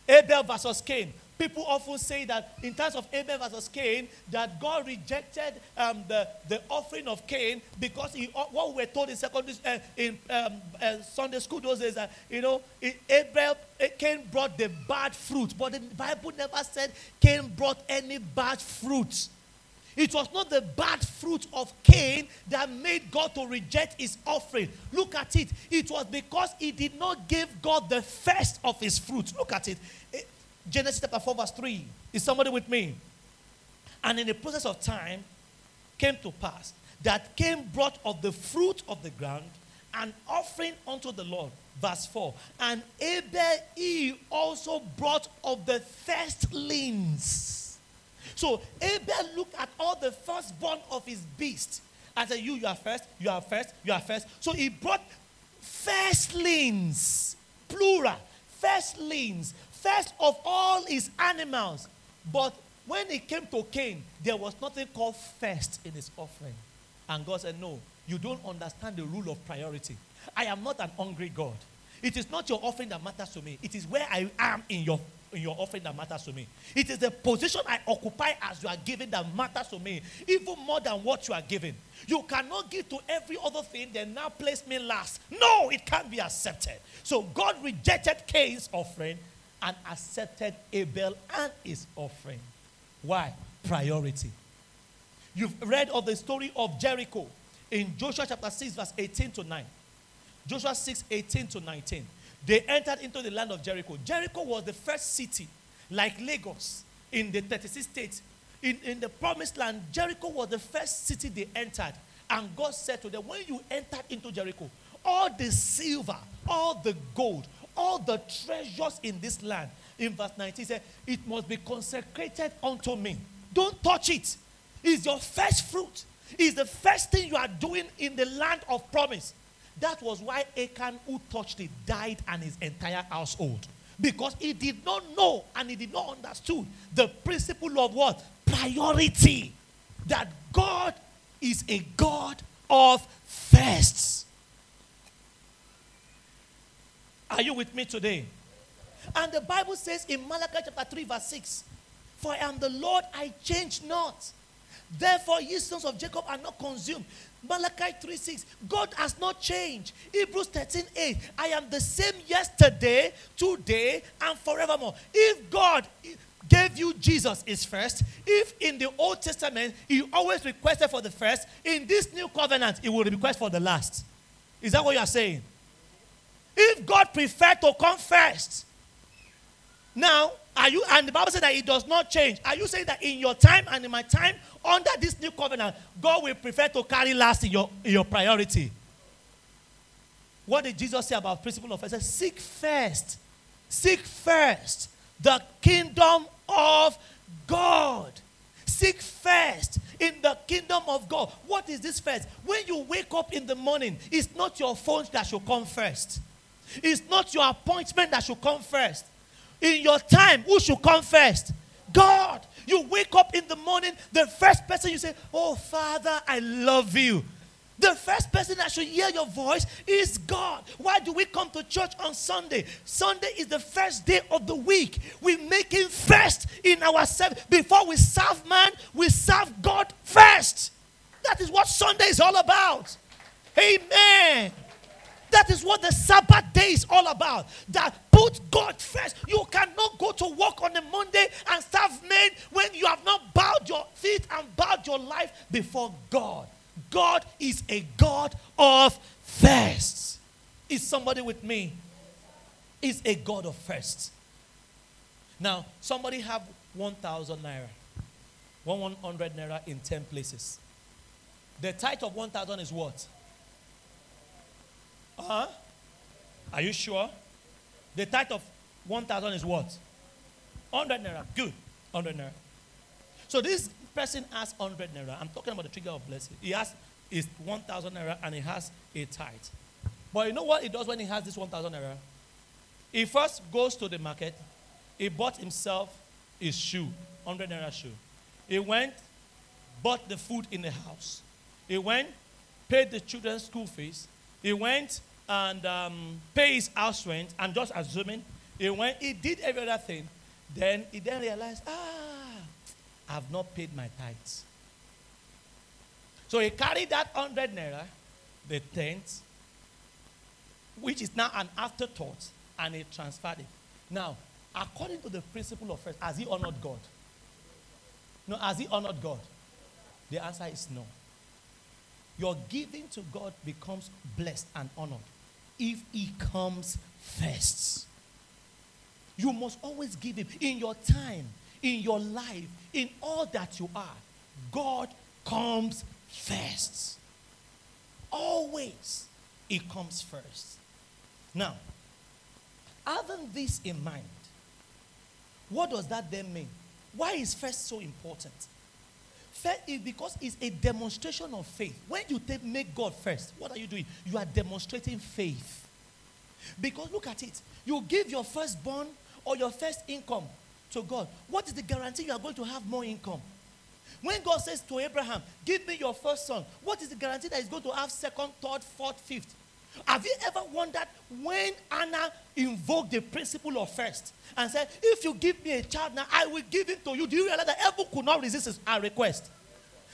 Speaker 3: Abel versus Cain. People often say that in terms of Abel versus Cain, that God rejected um, the, the offering of Cain because he, uh, what we were told in secondary uh, in um, uh, Sunday school those days that you know Abel uh, Cain brought the bad fruit, but the Bible never said Cain brought any bad fruit. It was not the bad fruit of Cain that made God to reject his offering. Look at it. It was because he did not give God the first of his fruit. Look at it. Eh, Genesis chapter 4, verse 3. Is somebody with me? And in the process of time, came to pass that Cain brought of the fruit of the ground an offering unto the Lord. Verse 4. And Abel he also brought of the firstlings so Abel looked at all the firstborn of his beast and said, You, you are first, you are first, you are first. So he brought firstlings, plural, firstlings, first of all his animals. But when it came to Cain, there was nothing called first in his offering. And God said, No, you don't understand the rule of priority. I am not an hungry God. It is not your offering that matters to me, it is where I am in your in your offering that matters to me. It is the position I occupy as you are giving that matters to me, even more than what you are giving. You cannot give to every other thing, then now place me last. No, it can't be accepted. So God rejected Cain's offering and accepted Abel and his offering. Why? Priority. You've read of the story of Jericho in Joshua chapter 6, verse 18 to 9. Joshua 6, 18 to 19. They entered into the land of Jericho. Jericho was the first city, like Lagos, in the 36 states. In, in the promised land, Jericho was the first city they entered. And God said to them, When you entered into Jericho, all the silver, all the gold, all the treasures in this land, in verse 19, said, It must be consecrated unto me. Don't touch it. It's your first fruit. It's the first thing you are doing in the land of promise. That was why Achan, who touched it, died and his entire household. Because he did not know and he did not understood the principle of what? Priority. That God is a God of firsts. Are you with me today? And the Bible says in Malachi chapter 3, verse 6 For I am the Lord, I change not. Therefore, ye sons of Jacob are not consumed. Malachi 3:6. God has not changed. Hebrews 13:8. I am the same yesterday, today, and forevermore. If God gave you Jesus is first, if in the Old Testament he always requested for the first, in this new covenant he will request for the last. Is that what you are saying? If God preferred to come first, now are you and the Bible said that it does not change. Are you saying that in your time and in my time, under this new covenant, God will prefer to carry last in your, in your priority? What did Jesus say about principle of first? He said, Seek first, seek first the kingdom of God. Seek first in the kingdom of God. What is this first? When you wake up in the morning, it's not your phone that should come first. It's not your appointment that should come first. In your time, who should come first? God. You wake up in the morning, the first person you say, Oh, Father, I love you. The first person that should hear your voice is God. Why do we come to church on Sunday? Sunday is the first day of the week. We make Him first in ourselves. Before we serve man, we serve God first. That is what Sunday is all about. Amen. That is what the Sabbath day is all about. That put God first. You cannot go to work on a Monday and serve men when you have not bowed your feet and bowed your life before God. God is a God of firsts. Is somebody with me? Is a God of firsts. Now, somebody have 1,000 naira, 100 naira in 10 places. The tithe of 1,000 is what? Uh huh. Are you sure? The tithe of 1,000 is what? 100 naira. Good. 100 naira. So this person has 100 naira. I'm talking about the trigger of blessing. He has his 1,000 naira and he has a tithe. But you know what he does when he has this 1,000 naira? He first goes to the market. He bought himself his shoe, 100 naira shoe. He went, bought the food in the house. He went, paid the children's school fees. He went and um, paid his house rent. I'm just assuming. He went, he did every other thing. Then he then realized, ah, I've not paid my tithes. So he carried that 100 naira, the tenth, which is now an afterthought, and he transferred it. Now, according to the principle of first, has he honored God? No, has he honored God? The answer is no. Your giving to God becomes blessed and honored if he comes first. You must always give him in your time, in your life, in all that you are. God comes first. Always, he comes first. Now, having this in mind, what does that then mean? Why is first so important? First is because it's a demonstration of faith. When you take, make God first, what are you doing? You are demonstrating faith. Because look at it. You give your firstborn or your first income to God. What is the guarantee you are going to have more income? When God says to Abraham, Give me your first son, what is the guarantee that he's going to have second, third, fourth, fifth? Have you ever wondered when Anna invoked the principle of first and said, If you give me a child now, I will give it to you? Do you realize that Abel could not resist her request?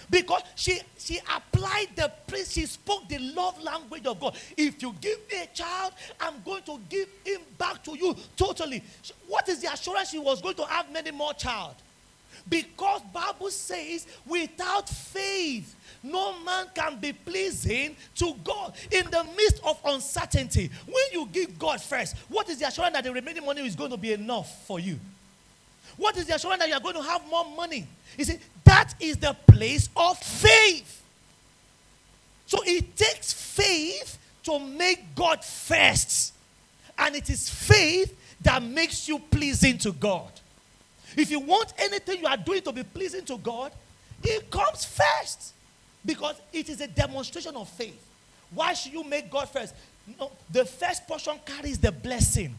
Speaker 3: Because she, she applied the praise, she spoke the love language of God. If you give me a child, I'm going to give him back to you totally. What is the assurance she was going to have many more child? Because Bible says, without faith, no man can be pleasing to God in the midst of uncertainty. When you give God first, what is the assurance that the remaining money is going to be enough for you? What is the assurance that you are going to have more money? You see, that is the place of faith. So it takes faith to make God first. And it is faith that makes you pleasing to God. If you want anything you are doing to be pleasing to God, it comes first because it is a demonstration of faith. Why should you make God first? No, the first portion carries the blessing.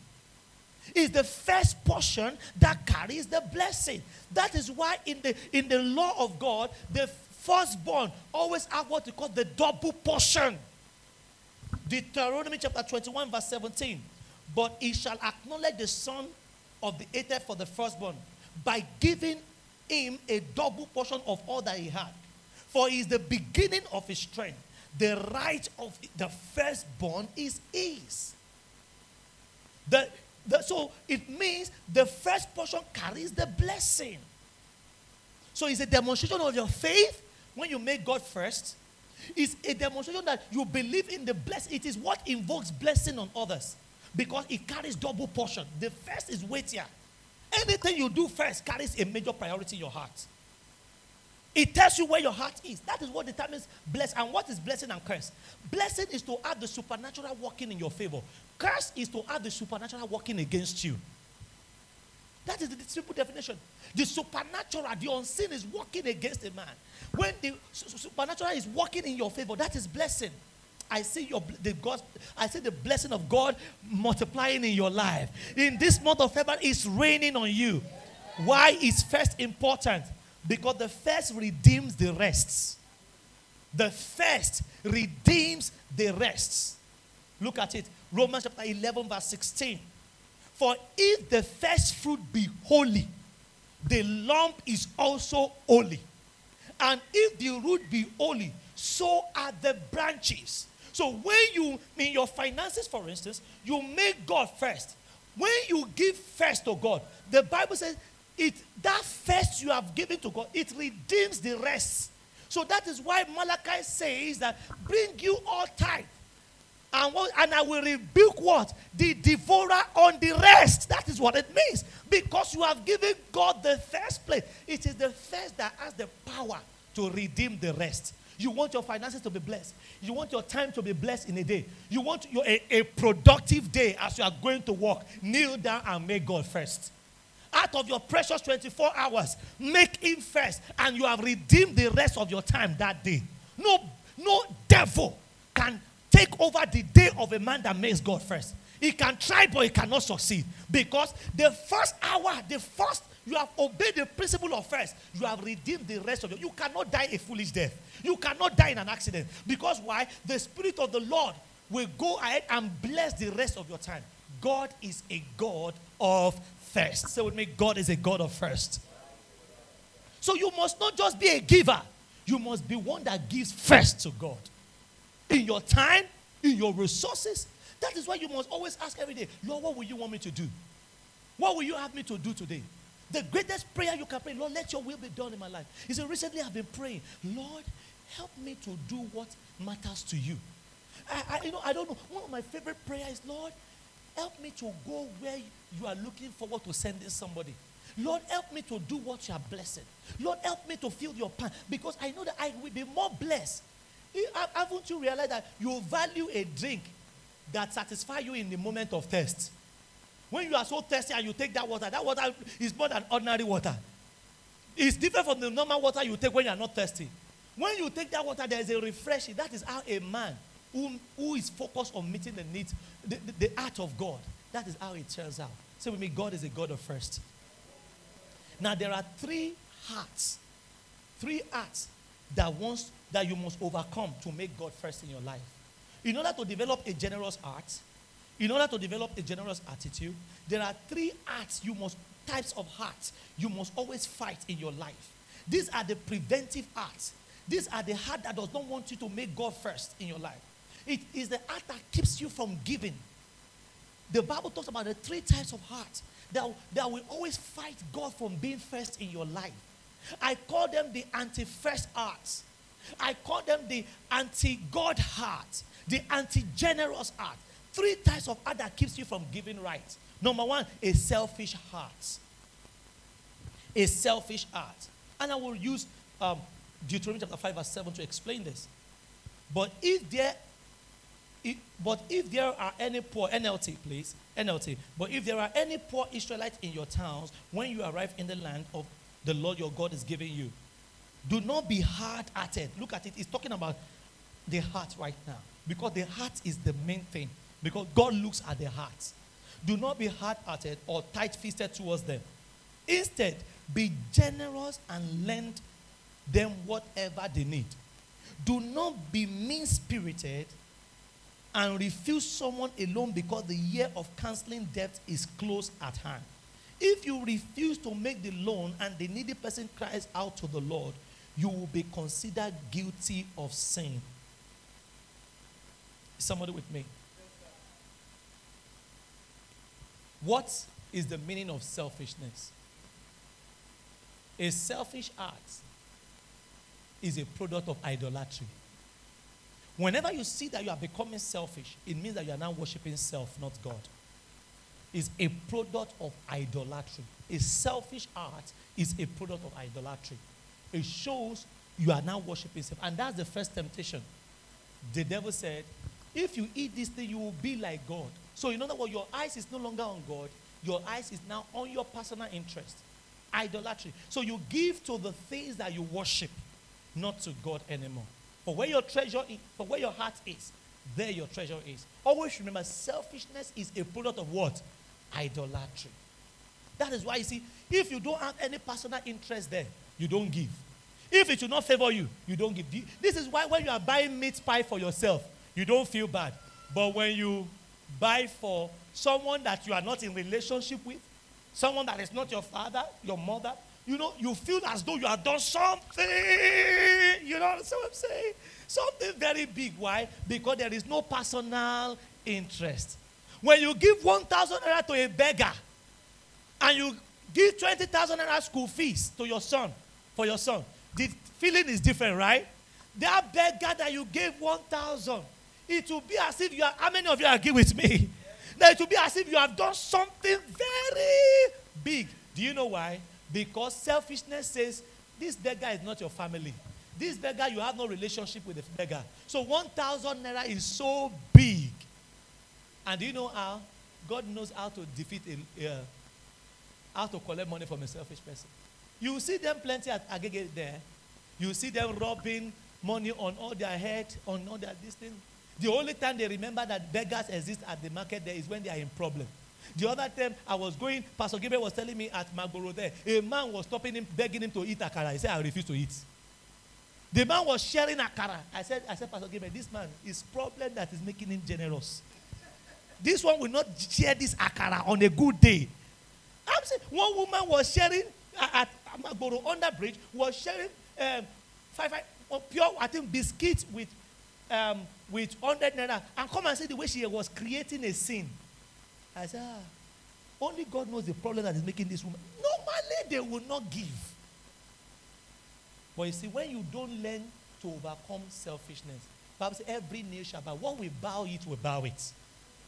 Speaker 3: Is the first portion that carries the blessing. That is why in the in the law of God, the firstborn always have what we call the double portion. Deuteronomy chapter 21, verse 17. But he shall acknowledge the son of the eighth for the firstborn by giving him a double portion of all that he had. For he is the beginning of his strength. The right of the firstborn is his. The, The- so it means the first portion carries the blessing. So it's a demonstration of your faith when you make God first. It's a demonstration that you believe in the blessing. It is what invokes blessing on others because it carries double portion. The first is weightier. Anything you do first carries a major priority in your heart. It tells you where your heart is. That is what determines bless. And what is blessing and curse? Blessing is to have the supernatural working in your favor. Curse is to have the supernatural working against you. That is the simple definition. The supernatural, the unseen, is working against a man. When the su- su- supernatural is working in your favor, that is blessing. I see your the God. I see the blessing of God multiplying in your life. In this month of February, it's raining on you. Why is first important? Because the first redeems the rests. The first redeems the rests. Look at it. Romans chapter 11, verse 16. For if the first fruit be holy, the lump is also holy. And if the root be holy, so are the branches. So when you, in your finances, for instance, you make God first. When you give first to God, the Bible says it that first you have given to God, it redeems the rest. So that is why Malachi says that bring you all tithe. And, what, and I will rebuke what? The devourer on the rest. That is what it means. Because you have given God the first place. It is the first that has the power to redeem the rest. You want your finances to be blessed. You want your time to be blessed in a day. You want your, a, a productive day as you are going to work. Kneel down and make God first. Out of your precious 24 hours, make Him first, and you have redeemed the rest of your time that day. No, no devil can take over the day of a man that makes God first. He can try, but he cannot succeed. Because the first hour, the first, you have obeyed the principle of first, you have redeemed the rest of you. You cannot die a foolish death. You cannot die in an accident. Because why? The Spirit of the Lord will go ahead and bless the rest of your time. God is a God of first. Say with me, God is a God of first. So you must not just be a giver, you must be one that gives first to God. In your time, in your resources. That is why you must always ask every day, Lord, what will you want me to do? What will you have me to do today? The greatest prayer you can pray, Lord, let your will be done in my life. You see, recently I've been praying, Lord, help me to do what matters to you. I, I, you know, I don't know. One of my favorite prayers is, Lord, help me to go where you are looking forward to sending somebody. Lord, help me to do what you are blessing. Lord, help me to fill your pan because I know that I will be more blessed. Haven't you realized that you value a drink that satisfies you in the moment of thirst? When you are so thirsty and you take that water, that water is more than ordinary water. It's different from the normal water you take when you are not thirsty. When you take that water, there is a refreshing. That is how a man who, who is focused on meeting the needs, the, the, the art of God, that is how it turns out. Say with me, God is a God of first. Now there are three hearts, three hearts that wants that you must overcome to make God first in your life. In order to develop a generous heart, in order to develop a generous attitude, there are three hearts you must types of hearts you must always fight in your life. These are the preventive hearts. These are the heart that does not want you to make God first in your life. It is the heart that keeps you from giving. The Bible talks about the three types of hearts that, that will always fight God from being first in your life. I call them the anti first hearts. I call them the anti God heart, the anti generous heart. Three types of heart that keeps you from giving right. Number one, a selfish heart. A selfish heart. And I will use um, Deuteronomy chapter 5, verse 7 to explain this. But if there if- but if there are any poor NLT, please NLT. But if there are any poor Israelites in your towns when you arrive in the land of the Lord your God is giving you, do not be hard-hearted. Look at it. It's talking about the heart right now because the heart is the main thing. Because God looks at the heart. Do not be hard-hearted or tight-fisted towards them. Instead, be generous and lend them whatever they need. Do not be mean-spirited and refuse someone alone because the year of canceling debt is close at hand. If you refuse to make the loan and the needy person cries out to the Lord, you will be considered guilty of sin. Somebody with me? What is the meaning of selfishness? A selfish heart is a product of idolatry. Whenever you see that you are becoming selfish, it means that you are now worshiping self, not God. It's a product of idolatry. A selfish heart is a product of idolatry. It shows you are now worshiping self. And that's the first temptation. The devil said, if you eat this thing, you will be like God. So, in other words, your eyes is no longer on God, your eyes is now on your personal interest. Idolatry. So, you give to the things that you worship, not to God anymore. For where your treasure is, for where your heart is, there your treasure is. Always remember, selfishness is a product of what? Idolatry. That is why you see, if you don't have any personal interest there, you don't give. If it will not favor you, you don't give. This is why when you are buying meat pie for yourself, you don't feel bad. But when you buy for someone that you are not in relationship with, someone that is not your father, your mother, you know, you feel as though you have done something. You know what I'm saying? Something very big. Why? Because there is no personal interest. When you give 1,000 naira to a beggar and you give 20,000 naira school fees to your son, for your son, the feeling is different, right? That beggar that you gave 1,000, it will be as if you are, how many of you agree with me? That it will be as if you have done something very big. Do you know why? Because selfishness says, this beggar is not your family. This beggar, you have no relationship with the beggar. So 1,000 naira is so big. And do you know how? God knows how to defeat, a, uh, how to collect money from a selfish person. You see them plenty at Agege there. You see them robbing money on all their head, on all their this thing. The only time they remember that beggars exist at the market there is when they are in problem. The other time I was going, Pastor Gabriel was telling me at Magoro there, a man was stopping him, begging him to eat akara. He said, I refuse to eat. The man was sharing akara. I said, I said, Pastor Gabriel, this man is problem that is making him generous. This one will not share this akara on a good day. I'm saying one woman was sharing at Magoro under bridge was sharing um, five, five pure I think biscuits with um, with 100 naira and come and see the way she was creating a scene. I said, ah, only God knows the problem that is making this woman. Normally, they will not give. But you see, when you don't learn to overcome selfishness, Bible says every shall bow. What we bow it, will bow it.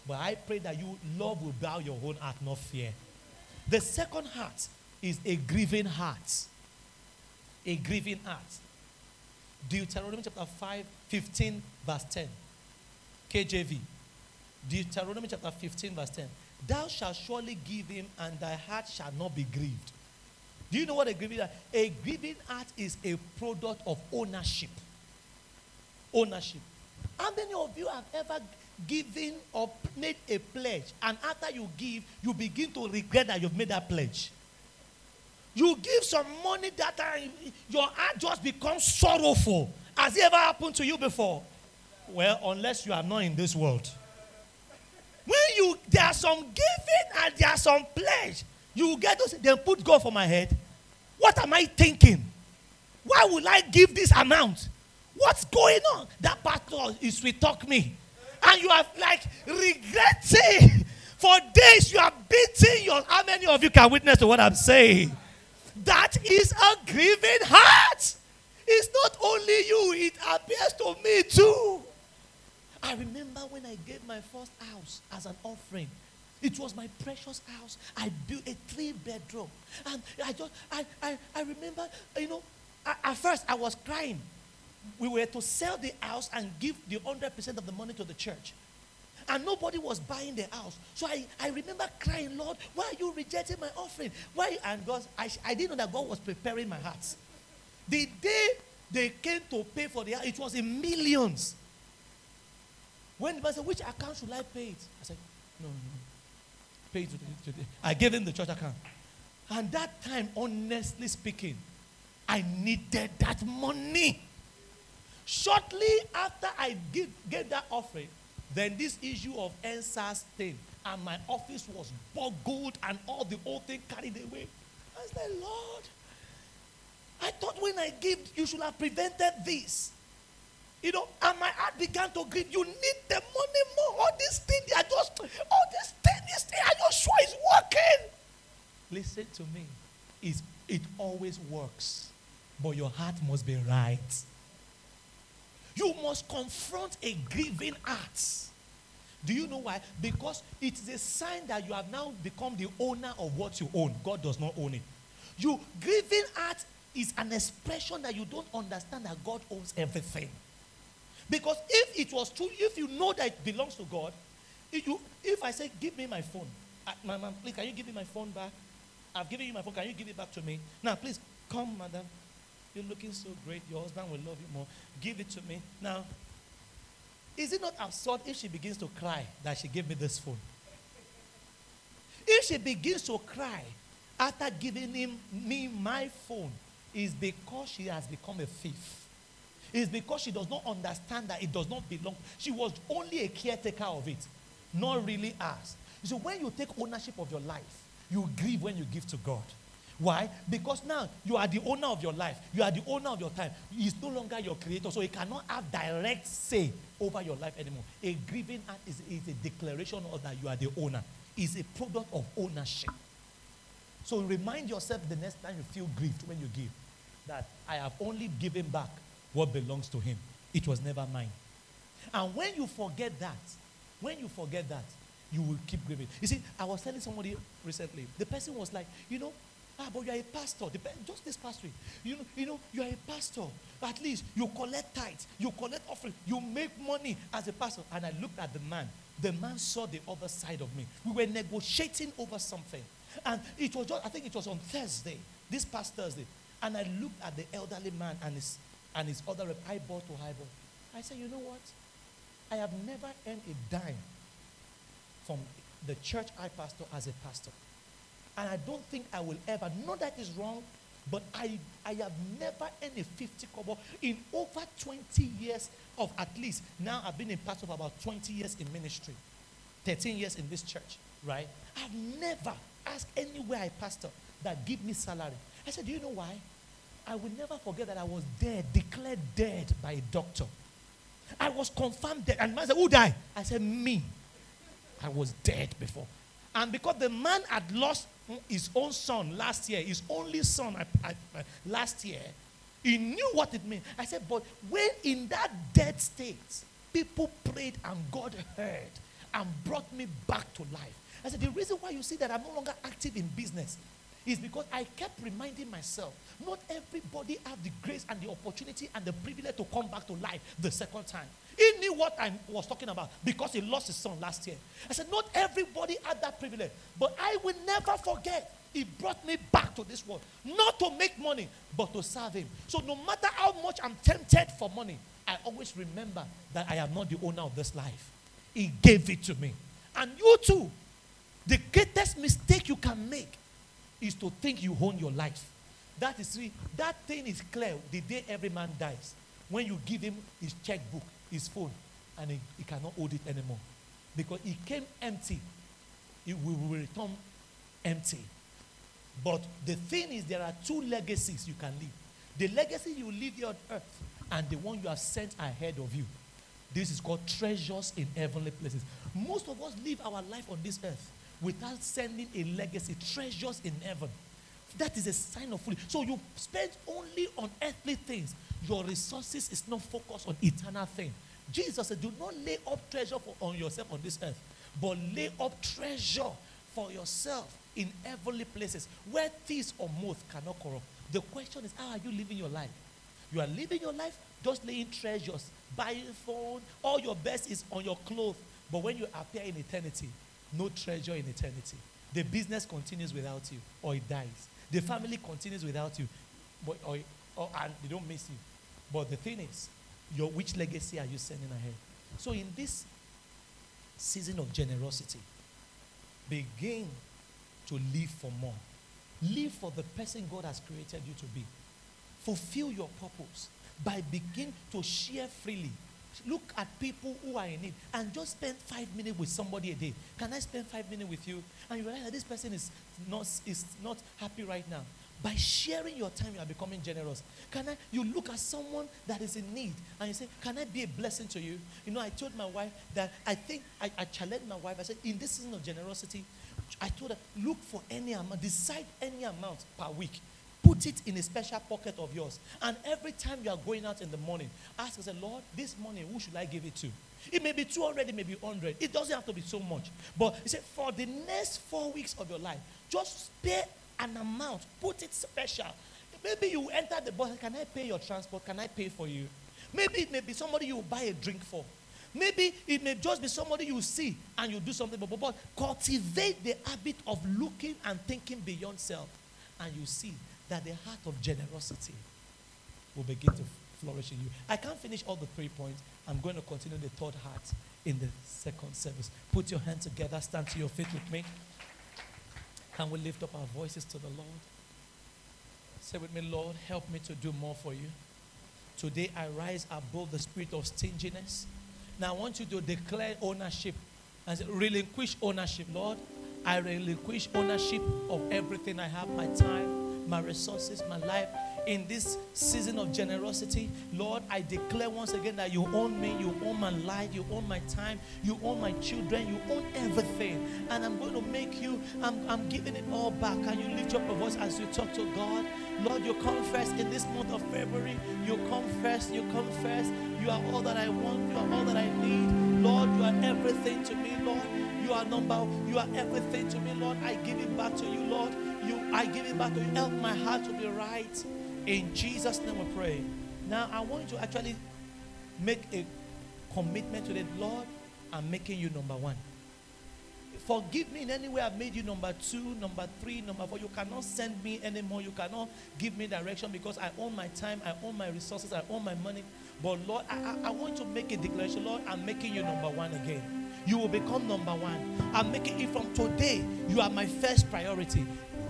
Speaker 3: But I pray that you, love will bow your own heart, not fear. The second heart is a grieving heart. A grieving heart. Deuteronomy chapter 5, 15, verse 10. KJV. Deuteronomy chapter 15, verse 10. Thou shalt surely give him, and thy heart shall not be grieved. Do you know what a grieving heart? A grieving heart is a product of ownership. Ownership. How many of you have ever given or made a pledge, and after you give, you begin to regret that you've made that pledge? You give some money that time, your heart just becomes sorrowful. Has it ever happened to you before? Well, unless you are not in this world. When you there are some giving and there are some pledge, you get those then put God for my head. What am I thinking? Why would I give this amount? What's going on? That pastor is we talk me. And you are like regretting. For days you are beating your how many of you can witness to what I'm saying? That is a grieving heart. It's not only you, it appears to me too. I remember when I gave my first house as an offering. It was my precious house. I built a three bedroom. And I just, I, I, I remember, you know, at first I was crying. We were to sell the house and give the 100% of the money to the church. And nobody was buying the house. So I, I remember crying, Lord, why are you rejecting my offering? Why? And God, I, I didn't know that God was preparing my heart. The day they came to pay for the house, it was in millions. When the man said, which account should I pay it? I said, no, no, no. Pay it to the, to the. I gave him the church account. And that time, honestly speaking, I needed that money. Shortly after I give, gave that offering, then this issue of EndSARS thing, and my office was boggled and all the old thing carried away. I said, Lord, I thought when I gave, you should have prevented this. You know, and my heart began to grieve. You need the money more. All these things, are just, all these things, this thing, are you sure it's working? Listen to me. It's, it always works, but your heart must be right. You must confront a grieving heart. Do you know why? Because it is a sign that you have now become the owner of what you own. God does not own it. You grieving heart is an expression that you don't understand that God owns everything. Because if it was true, if you know that it belongs to God, if, you, if I say, give me my phone, uh, my mom, please, can you give me my phone back? I've given you my phone. Can you give it back to me? Now, please, come, madam. You're looking so great. Your husband will love you more. Give it to me. Now, is it not absurd if she begins to cry that she gave me this phone? If she begins to cry after giving him me my phone, is because she has become a thief. It's because she does not understand that it does not belong. She was only a caretaker of it, not really us. So when you take ownership of your life, you grieve when you give to God. Why? Because now you are the owner of your life. You are the owner of your time. He's no longer your creator, so he cannot have direct say over your life anymore. A grieving act is, is a declaration of that you are the owner. It's a product of ownership. So remind yourself the next time you feel grieved when you give that I have only given back what belongs to him. It was never mine. And when you forget that, when you forget that, you will keep grieving. You see, I was telling somebody recently, the person was like, you know, ah, but you are a pastor. Just this past week, you know, you know, you are a pastor. At least you collect tithes, you collect offering, you make money as a pastor. And I looked at the man. The man saw the other side of me. We were negotiating over something. And it was just, I think it was on Thursday, this past Thursday. And I looked at the elderly man and his and his other rep, eyeball to eyeball. I said, you know what? I have never earned a dime from the church I pastor as a pastor. And I don't think I will ever. Not that is wrong, but I, I have never earned a 50 kobo in over 20 years of at least. Now I've been a pastor for about 20 years in ministry, 13 years in this church, right? I've never asked anywhere I pastor that give me salary. I said, do you know why? I will never forget that I was dead, declared dead by a doctor. I was confirmed dead. And man said, Who died? I said, Me. I was dead before. And because the man had lost his own son last year, his only son I, I, last year, he knew what it meant. I said, But when in that dead state, people prayed and God heard and brought me back to life. I said, The reason why you see that I'm no longer active in business is because I kept reminding myself not everybody have the grace and the opportunity and the privilege to come back to life the second time. He knew what I was talking about because he lost his son last year. I said, Not everybody had that privilege, but I will never forget. He brought me back to this world, not to make money, but to serve him. So, no matter how much I'm tempted for money, I always remember that I am not the owner of this life. He gave it to me. And you too, the greatest mistake you can make is to think you own your life. That is that thing is clear the day every man dies. When you give him his checkbook, his phone, and he, he cannot hold it anymore. Because he came empty. He will return empty. But the thing is, there are two legacies you can leave. The legacy you leave here on earth and the one you have sent ahead of you. This is called treasures in heavenly places. Most of us live our life on this earth without sending a legacy, treasures in heaven. That is a sign of foolish. So you spend only on earthly things. Your resources is not focused on eternal things. Jesus said, Do not lay up treasure for, on yourself on this earth, but lay up treasure for yourself in heavenly places where thieves or moth cannot corrupt. The question is, how are you living your life? You are living your life just laying treasures, buying phone, all your best is on your clothes. But when you appear in eternity, no treasure in eternity. The business continues without you, or it dies. The family continues without you, but, or, or, and they don't miss you. But the thing is, your, which legacy are you sending ahead? So, in this season of generosity, begin to live for more. Live for the person God has created you to be. Fulfill your purpose by begin to share freely Look at people who are in need and just spend five minutes with somebody a day. Can I spend five minutes with you? And you realize that this person is not, is not happy right now. By sharing your time, you are becoming generous. Can I? You look at someone that is in need and you say, Can I be a blessing to you? You know, I told my wife that I think I, I challenged my wife. I said, In this season of generosity, I told her, Look for any amount, decide any amount per week. Put it in a special pocket of yours. And every time you are going out in the morning, ask yourself, Lord, this morning, who should I give it to? It may be 200, it may be 100. It doesn't have to be so much. But he said, for the next four weeks of your life, just spare an amount. Put it special. Maybe you enter the bus. Can I pay your transport? Can I pay for you? Maybe it may be somebody you buy a drink for. Maybe it may just be somebody you see and you do something. But, but, but cultivate the habit of looking and thinking beyond self. And you see that the heart of generosity will begin to flourish in you. I can't finish all the three points. I'm going to continue the third heart in the second service. Put your hands together, stand to your feet with me. Can we lift up our voices to the Lord? Say with me, Lord, help me to do more for you. Today I rise above the spirit of stinginess. Now I want you to declare ownership and relinquish ownership, Lord. I relinquish ownership of everything I have my time, my resources, my life. In this season of generosity, Lord, I declare once again that you own me, you own my life, you own my time, you own my children, you own everything. And I'm going to make you, I'm, I'm giving it all back. Can you lift up your voice as you talk to God? Lord, you come first in this month of February. You come first, you come first. You are all that I want, you are all that I need. Lord, you are everything to me, Lord. You are number, you are everything to me, Lord. I give it back to you, Lord. You, I give it back to you. Help my heart to be right. In Jesus' name we pray. Now I want you to actually make a commitment to the Lord. I'm making you number one. Forgive me in any way I've made you number two, number three, number four. You cannot send me anymore. You cannot give me direction because I own my time, I own my resources, I own my money. But Lord, I, I, I want to make a declaration. Lord, I'm making you number one again. You will become number one. I'm making it from today. You are my first priority.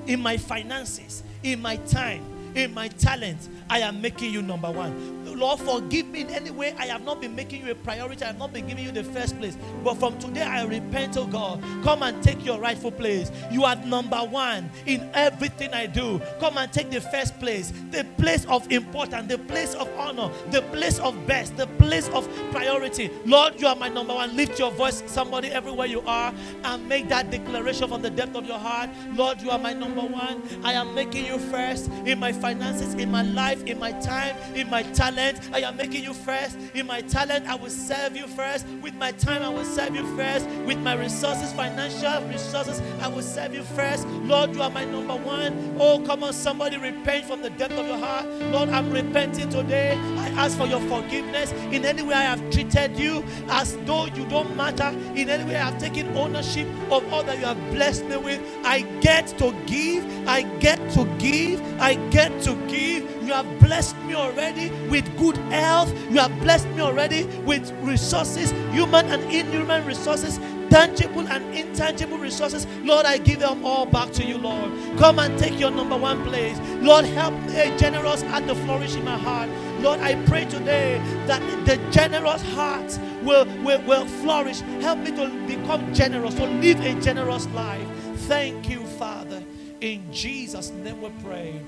Speaker 3: In my finances, in my time, in my talent, I am making you number one. Lord, forgive me in any way I have not been making you a priority. I have not been giving you the first place. But from today, I repent, oh God. Come and take your rightful place. You are number one in everything I do. Come and take the first place, the place of importance, the place of honor, the place of best, the place of priority. Lord, you are my number one. Lift your voice, somebody, everywhere you are, and make that declaration from the depth of your heart. Lord, you are my number one. I am making you first in my finances, in my life, in my time, in my talent. I am making you first. In my talent, I will serve you first. With my time, I will serve you first. With my resources, financial resources, I will serve you first. Lord, you are my number one. Oh, come on, somebody repent from the depth of your heart. Lord, I'm repenting today. I ask for your forgiveness. In any way I have treated you as though you don't matter. In any way I have taken ownership of all that you have blessed me with. I get to give. I get to give. I get to give. You have blessed me already with good health. You have blessed me already with resources, human and inhuman resources, tangible and intangible resources. Lord, I give them all back to you, Lord. Come and take your number one place. Lord, help a generous heart to flourish in my heart. Lord, I pray today that the generous heart will, will, will flourish. Help me to become generous, to live a generous life. Thank you, Father. In Jesus' name we pray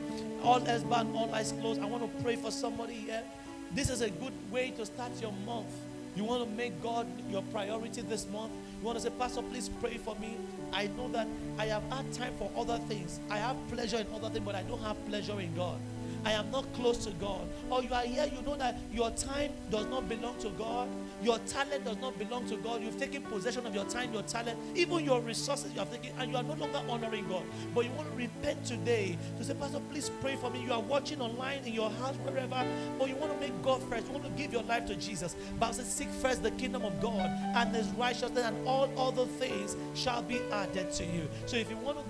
Speaker 3: all eyes bowed, all eyes closed. I want to pray for somebody here. This is a good way to start your month. You want to make God your priority this month. You want to say, Pastor, please pray for me. I know that I have had time for other things. I have pleasure in other things, but I don't have pleasure in God. I am not close to God. Or you are here, you know that your time does not belong to God. Your talent does not belong to God. You've taken possession of your time, your talent, even your resources you have taken, and you are no longer honoring God. But you want to repent today to say, Pastor, please pray for me. You are watching online in your house, wherever, but you want to make God first. You want to give your life to Jesus. But says, Seek first the kingdom of God and his righteousness, and all other things shall be added to you. So if you want to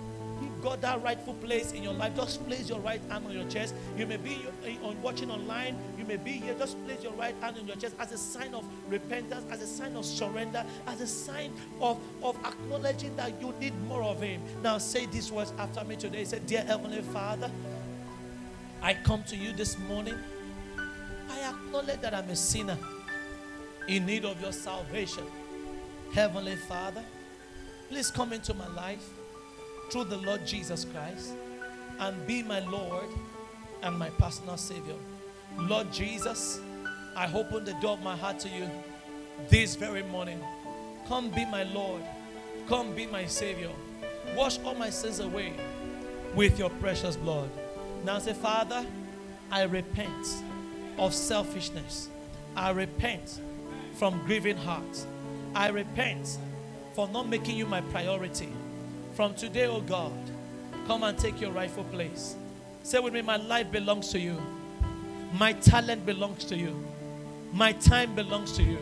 Speaker 3: God that rightful place in your life, just place your right hand on your chest. You may be on watching online, you may be here, just place your right hand on your chest as a sign of repentance, as a sign of surrender, as a sign of, of acknowledging that you need more of Him. Now say these words after me today. Say, Dear Heavenly Father, I come to you this morning. I acknowledge that I'm a sinner. in need of your salvation. Heavenly Father, please come into my life through the Lord Jesus Christ and be my Lord and my personal Savior. Lord Jesus, I open the door of my heart to you this very morning. Come be my Lord. Come be my Savior. Wash all my sins away with your precious blood. Now say, Father, I repent of selfishness. I repent from grieving heart. I repent for not making you my priority. From today, oh God, come and take your rightful place. Say with me, my life belongs to you. My talent belongs to you. My time belongs to you.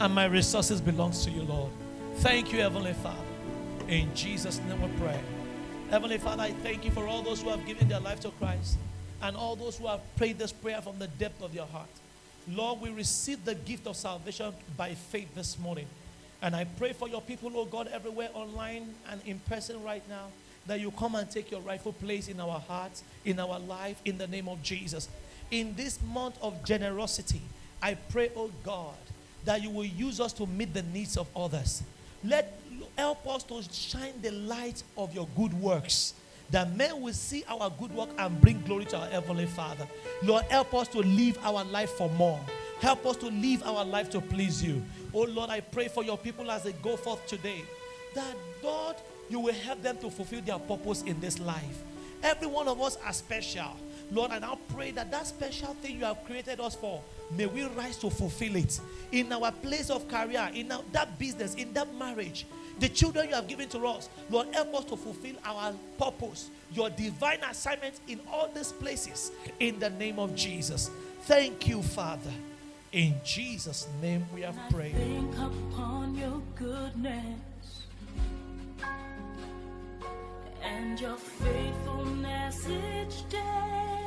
Speaker 3: And my resources belongs to you, Lord. Thank you, Heavenly Father. In Jesus' name we pray. Heavenly Father, I thank you for all those who have given their life to Christ and all those who have prayed this prayer from the depth of your heart. Lord, we receive the gift of salvation by faith this morning. And I pray for your people, oh God, everywhere online and in person right now, that you come and take your rightful place in our hearts, in our life, in the name of Jesus. In this month of generosity, I pray, oh God, that you will use us to meet the needs of others. Let help us to shine the light of your good works that men will see our good work and bring glory to our heavenly father lord help us to live our life for more help us to live our life to please you oh lord i pray for your people as they go forth today that God, you will help them to fulfill their purpose in this life every one of us are special lord and i pray that that special thing you have created us for may we rise to fulfill it in our place of career in our, that business in that marriage the children you have given to us, Lord, help us to fulfill our purpose, your divine assignment in all these places, in the name of Jesus. Thank you, Father. In Jesus' name we have prayed.
Speaker 1: and your faithfulness each day.